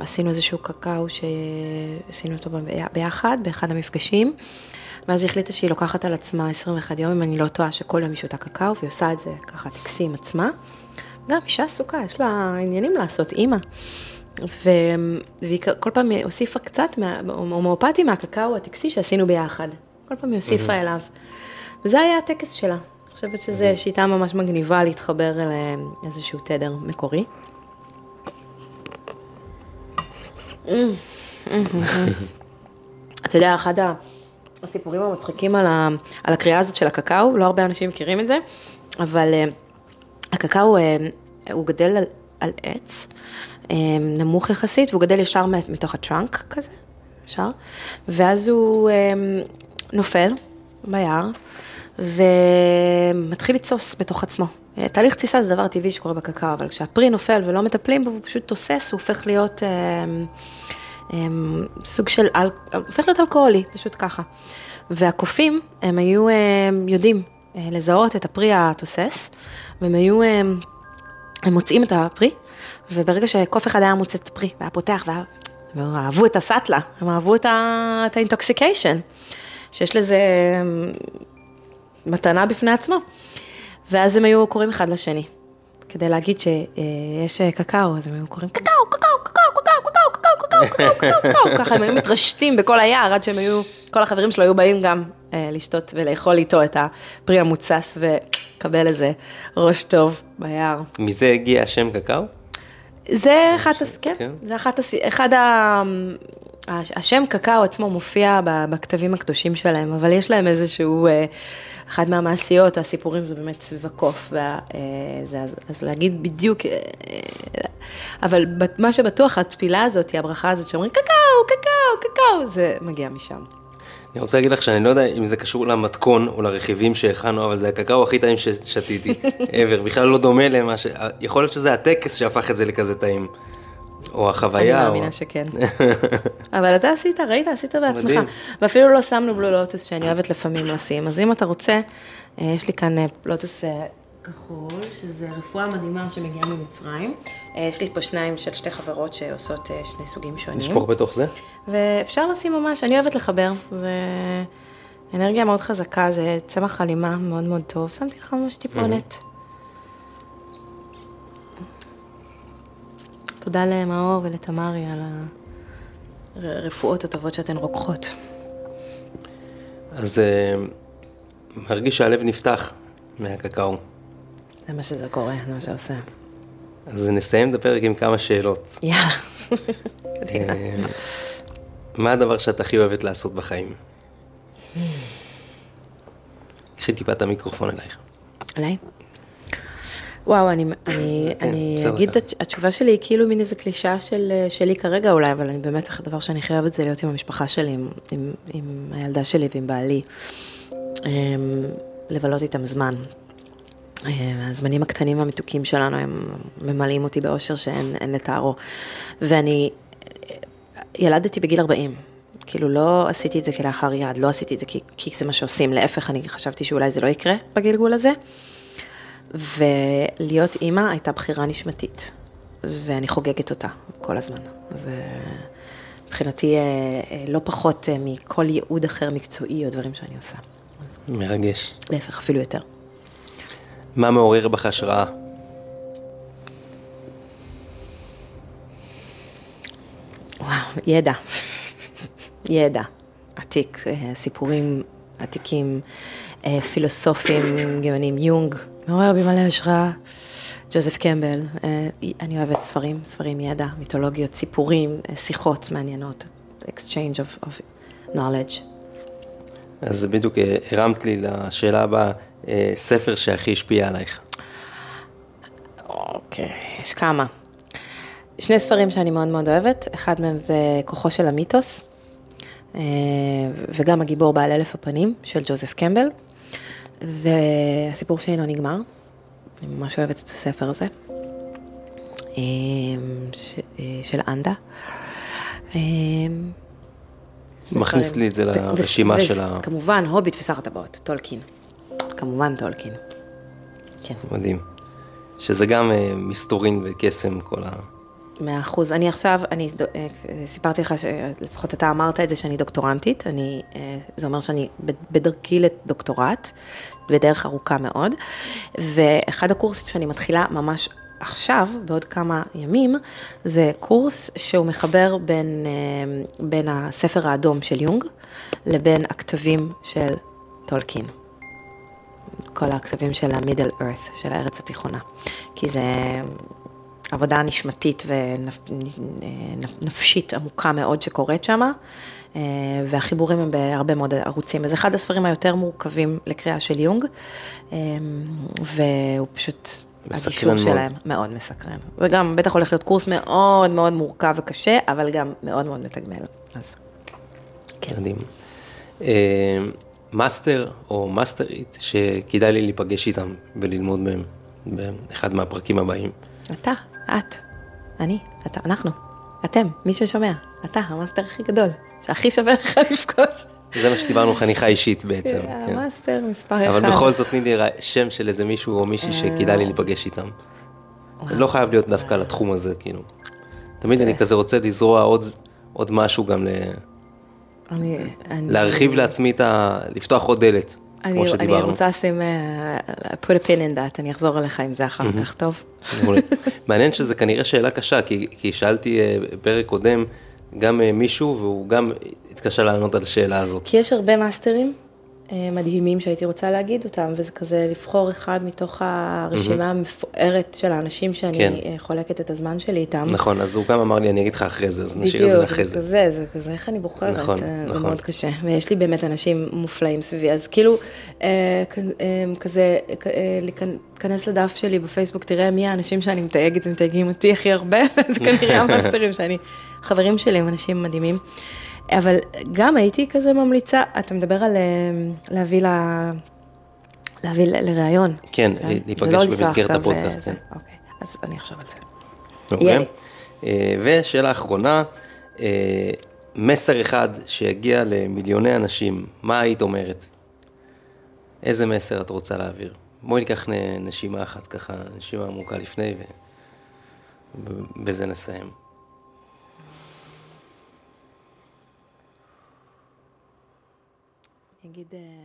עשינו איזשהו קקאו שעשינו אותו ביחד, באחד המפגשים, ואז היא החליטה שהיא לוקחת על עצמה 21 יום, אם אני לא טועה, שכל יום היא שותה קקאו, והיא עושה את זה ככה טקסי עם עצמה. גם אישה עסוקה, יש לה עניינים לעשות, אימא. והיא כל פעם הוסיפה קצת הומואפתי מהקקאו הטקסי שעשינו ביחד. כל פעם היא הוסיפה mm-hmm. אליו. וזה היה הטקס שלה. אני חושבת שזו mm-hmm. שיטה ממש מגניבה להתחבר לאיזשהו תדר מקורי. אתה יודע, אחד הסיפורים המצחיקים על, ה... על הקריאה הזאת של הקקאו, לא הרבה אנשים מכירים את זה, אבל uh, הקקאו uh, הוא גדל על, על עץ, נמוך יחסית, והוא גדל ישר מתוך הטראנק כזה, ישר, ואז הוא אמ, נופל ביער, ומתחיל לתסוס בתוך עצמו. תהליך תסיסה זה דבר טבעי שקורה בקקאו, אבל כשהפרי נופל ולא מטפלים בו, הוא פשוט תוסס, הוא הופך להיות אמ, סוג של, הוא הופך להיות אלכוהולי, פשוט ככה. והקופים, הם היו יודעים אה, לזהות את הפרי התוסס, והם היו, הם מוצאים את הפרי, וברגע שקוף אחד היה מוצא את הפרי, והיה פותח, והם אהבו את הסאטלה, הם אהבו את ה intoxication, שיש לזה מתנה בפני עצמו. ואז הם היו קוראים אחד לשני, כדי להגיד שיש קקאו, אז הם היו קוראים קקאו, קקאו, קקאו, קקאו, קקאו, קקאו, קקאו, קקאו, קקאו, ככה הם היו מתרשתים בכל היער, עד שהם היו, כל החברים שלו היו באים גם לשתות ולאכול איתו את הפרי המוצס ולקבל איזה ראש טוב ביער. מזה הגיע השם קקאו? זה אחת, כן, כן, זה אחת, אחד ה... השם קקאו עצמו מופיע בכתבים הקדושים שלהם, אבל יש להם איזשהו, אה, אחת מהמעשיות, הסיפורים זה באמת סביב הקוף, וזה, אה, אז, אז להגיד בדיוק, אה, אבל מה שבטוח, התפילה הזאת, הברכה הזאת שאומרים קקאו, קקאו, קקאו, זה מגיע משם. אני רוצה להגיד לך שאני לא יודע אם זה קשור למתכון או לרכיבים שהכנו, אבל זה הקקאו הכי טעים ששתיתי ever, בכלל לא דומה למה ש... יכול להיות שזה הטקס שהפך את זה לכזה טעים. או החוויה. אני מאמינה או... שכן. אבל אתה עשית, ראית, עשית בעצמך. מדהים. ואפילו לא שמנו בלו לוטוס שאני אוהבת לפעמים לשים, אז אם אתה רוצה, אה, יש לי כאן אה, לוטוס אה, כחול, שזה רפואה מדהימה שמגיעה ממצרים. יש לי פה שניים של שתי חברות שעושות שני סוגים שונים. לשפוך בתוך זה? ואפשר לשים ממש, אני אוהבת לחבר, זה אנרגיה מאוד חזקה, זה צמח חלימה מאוד מאוד טוב, שמתי לך ממש טיפונת. תודה למאור ולתמרי על הרפואות הטובות שאתן רוקחות. אז uh, מרגיש שהלב נפתח מהקקאו. זה מה שזה קורה, זה מה שעושה. אז נסיים את הפרק עם כמה שאלות. יאללה. אה, מה הדבר שאת הכי אוהבת לעשות בחיים? קחי טיפה את המיקרופון אלייך. עליי? וואו, אני, אני, כן, אני אגיד, את התשובה שלי היא כאילו מין איזה קלישה של, שלי כרגע אולי, אבל אני באמת, הדבר שאני הכי אוהבת זה להיות עם המשפחה שלי, עם, עם, עם הילדה שלי ועם בעלי. אמ, לבלות איתם זמן. אה, הזמנים הקטנים והמתוקים שלנו, הם ממלאים אותי באושר שאין לתארו. ואני ילדתי בגיל 40. כאילו לא עשיתי את זה כלאחר יד, לא עשיתי את זה כי, כי זה מה שעושים, להפך, אני חשבתי שאולי זה לא יקרה בגלגול הזה. ולהיות אימא הייתה בחירה נשמתית, ואני חוגגת אותה כל הזמן. אז אה, מבחינתי אה, אה, לא פחות מכל ייעוד אחר מקצועי או דברים שאני עושה. מרגש. להפך, אפילו יותר. מה מעורר בך השראה? וואו, ידע. ידע. עתיק, סיפורים עתיקים, פילוסופים, גאונים, יונג, מעורר בי מלא השראה. ג'וזף קמבל, אה, אני אוהבת ספרים, ספרים ידע, מיתולוגיות, סיפורים, אה, שיחות מעניינות, exchange of, of knowledge. אז בדיוק אה, הרמת לי לשאלה הבאה, ספר שהכי השפיע עלייך. אוקיי, יש כמה. שני ספרים שאני מאוד מאוד אוהבת, אחד מהם זה כוחו של המיתוס, וגם הגיבור בעל אלף הפנים של ג'וזף קמבל, והסיפור שאינו נגמר, אני ממש אוהבת את הספר הזה, אה, של אנדה. מכניס לי את זה לרשימה של ה... כמובן, הוביט ושר הטבעות, טולקין. כמובן טולקין. כן. מדהים. שזה גם אה, מסתורין וקסם, כל ה... מאה אחוז. אני עכשיו, אני אה, סיפרתי לך שלפחות אתה אמרת את זה שאני דוקטורנטית, אני, זה אומר שאני בדרכי לדוקטורט, בדרך ארוכה מאוד, ואחד הקורסים שאני מתחילה ממש עכשיו, בעוד כמה ימים, זה קורס שהוא מחבר בין, אה, בין הספר האדום של יונג לבין הכתבים של טולקין. כל הכתבים של ה-Middle Earth, של הארץ התיכונה. כי זה עבודה נשמתית ונפשית עמוקה מאוד שקורית שמה. אה, והחיבורים הם בהרבה מאוד ערוצים. אז אחד הספרים היותר מורכבים לקריאה של יונג, אה, והוא פשוט, הגישור שלהם מאוד מסקרן. וגם בטח הולך להיות קורס מאוד מאוד מורכב וקשה, אבל גם מאוד מאוד מתגמל. אז כן. מדהים. אה, מאסטר או מאסטרית שכדאי לי להיפגש איתם וללמוד מהם באחד מהפרקים הבאים. אתה, את, אני, אתה, אנחנו. אתם, מי ששומע, אתה המאסטר הכי גדול, שהכי שווה לך לפגוש. זה מה שדיברנו חניכה אישית בעצם. כן. המאסטר מספר אחד. אבל בכל זאת תני לי שם של איזה מישהו או מישהי שכדאי לי להיפגש איתם. לא חייב להיות דווקא לתחום הזה, כאילו. תמיד אני כזה רוצה לזרוע עוד משהו גם ל... להרחיב לעצמי את ה... לפתוח עוד דלת. כמו שדיברנו. אני רוצה לשים, uh, put a pin in that, אני אחזור אליך עם זה אחר כך, טוב? מעניין שזה כנראה שאלה קשה, כי, כי שאלתי uh, פרק קודם גם uh, מישהו, והוא גם התקשה לענות על השאלה הזאת. כי יש הרבה מאסטרים אה, מדהימים שהייתי רוצה להגיד אותם, וזה כזה לבחור אחד מתוך הרשימה המפוארת של האנשים שאני כן. אה, חולקת את הזמן שלי איתם. נכון, אז הוא גם אמר לי, אני אגיד לך אחרי זה, אז נשאיר את זה לאחרי זה. בדיוק, זה כזה, זה כזה, איך אני בוחרת, נכון, זה נכון. מאוד קשה. ויש לי באמת אנשים מופלאים סביבי, אז כאילו, כזה, להיכנס לדף שלי בפייסבוק, תראה מי האנשים שאני מתייגת ומתייגים אותי הכי הרבה, זה כנראה המאסטרים שאני, חברים שלי הם אנשים מדהימים. אבל גם הייתי כזה ממליצה, אתה מדבר על אה, להביא ל... להביא לראיון. כן, כן? להיפגש לא במסגרת הפודקאסט. כן. אוקיי, אז אני אחשוב על זה. אוקיי. אה, ושאלה אחרונה, אה, מסר אחד שיגיע למיליוני אנשים, מה היית אומרת? איזה מסר את רוצה להעביר? בואי ניקח נשימה אחת ככה, נשימה עמוקה לפני ובזה נסיים. אני אגיד, אמ,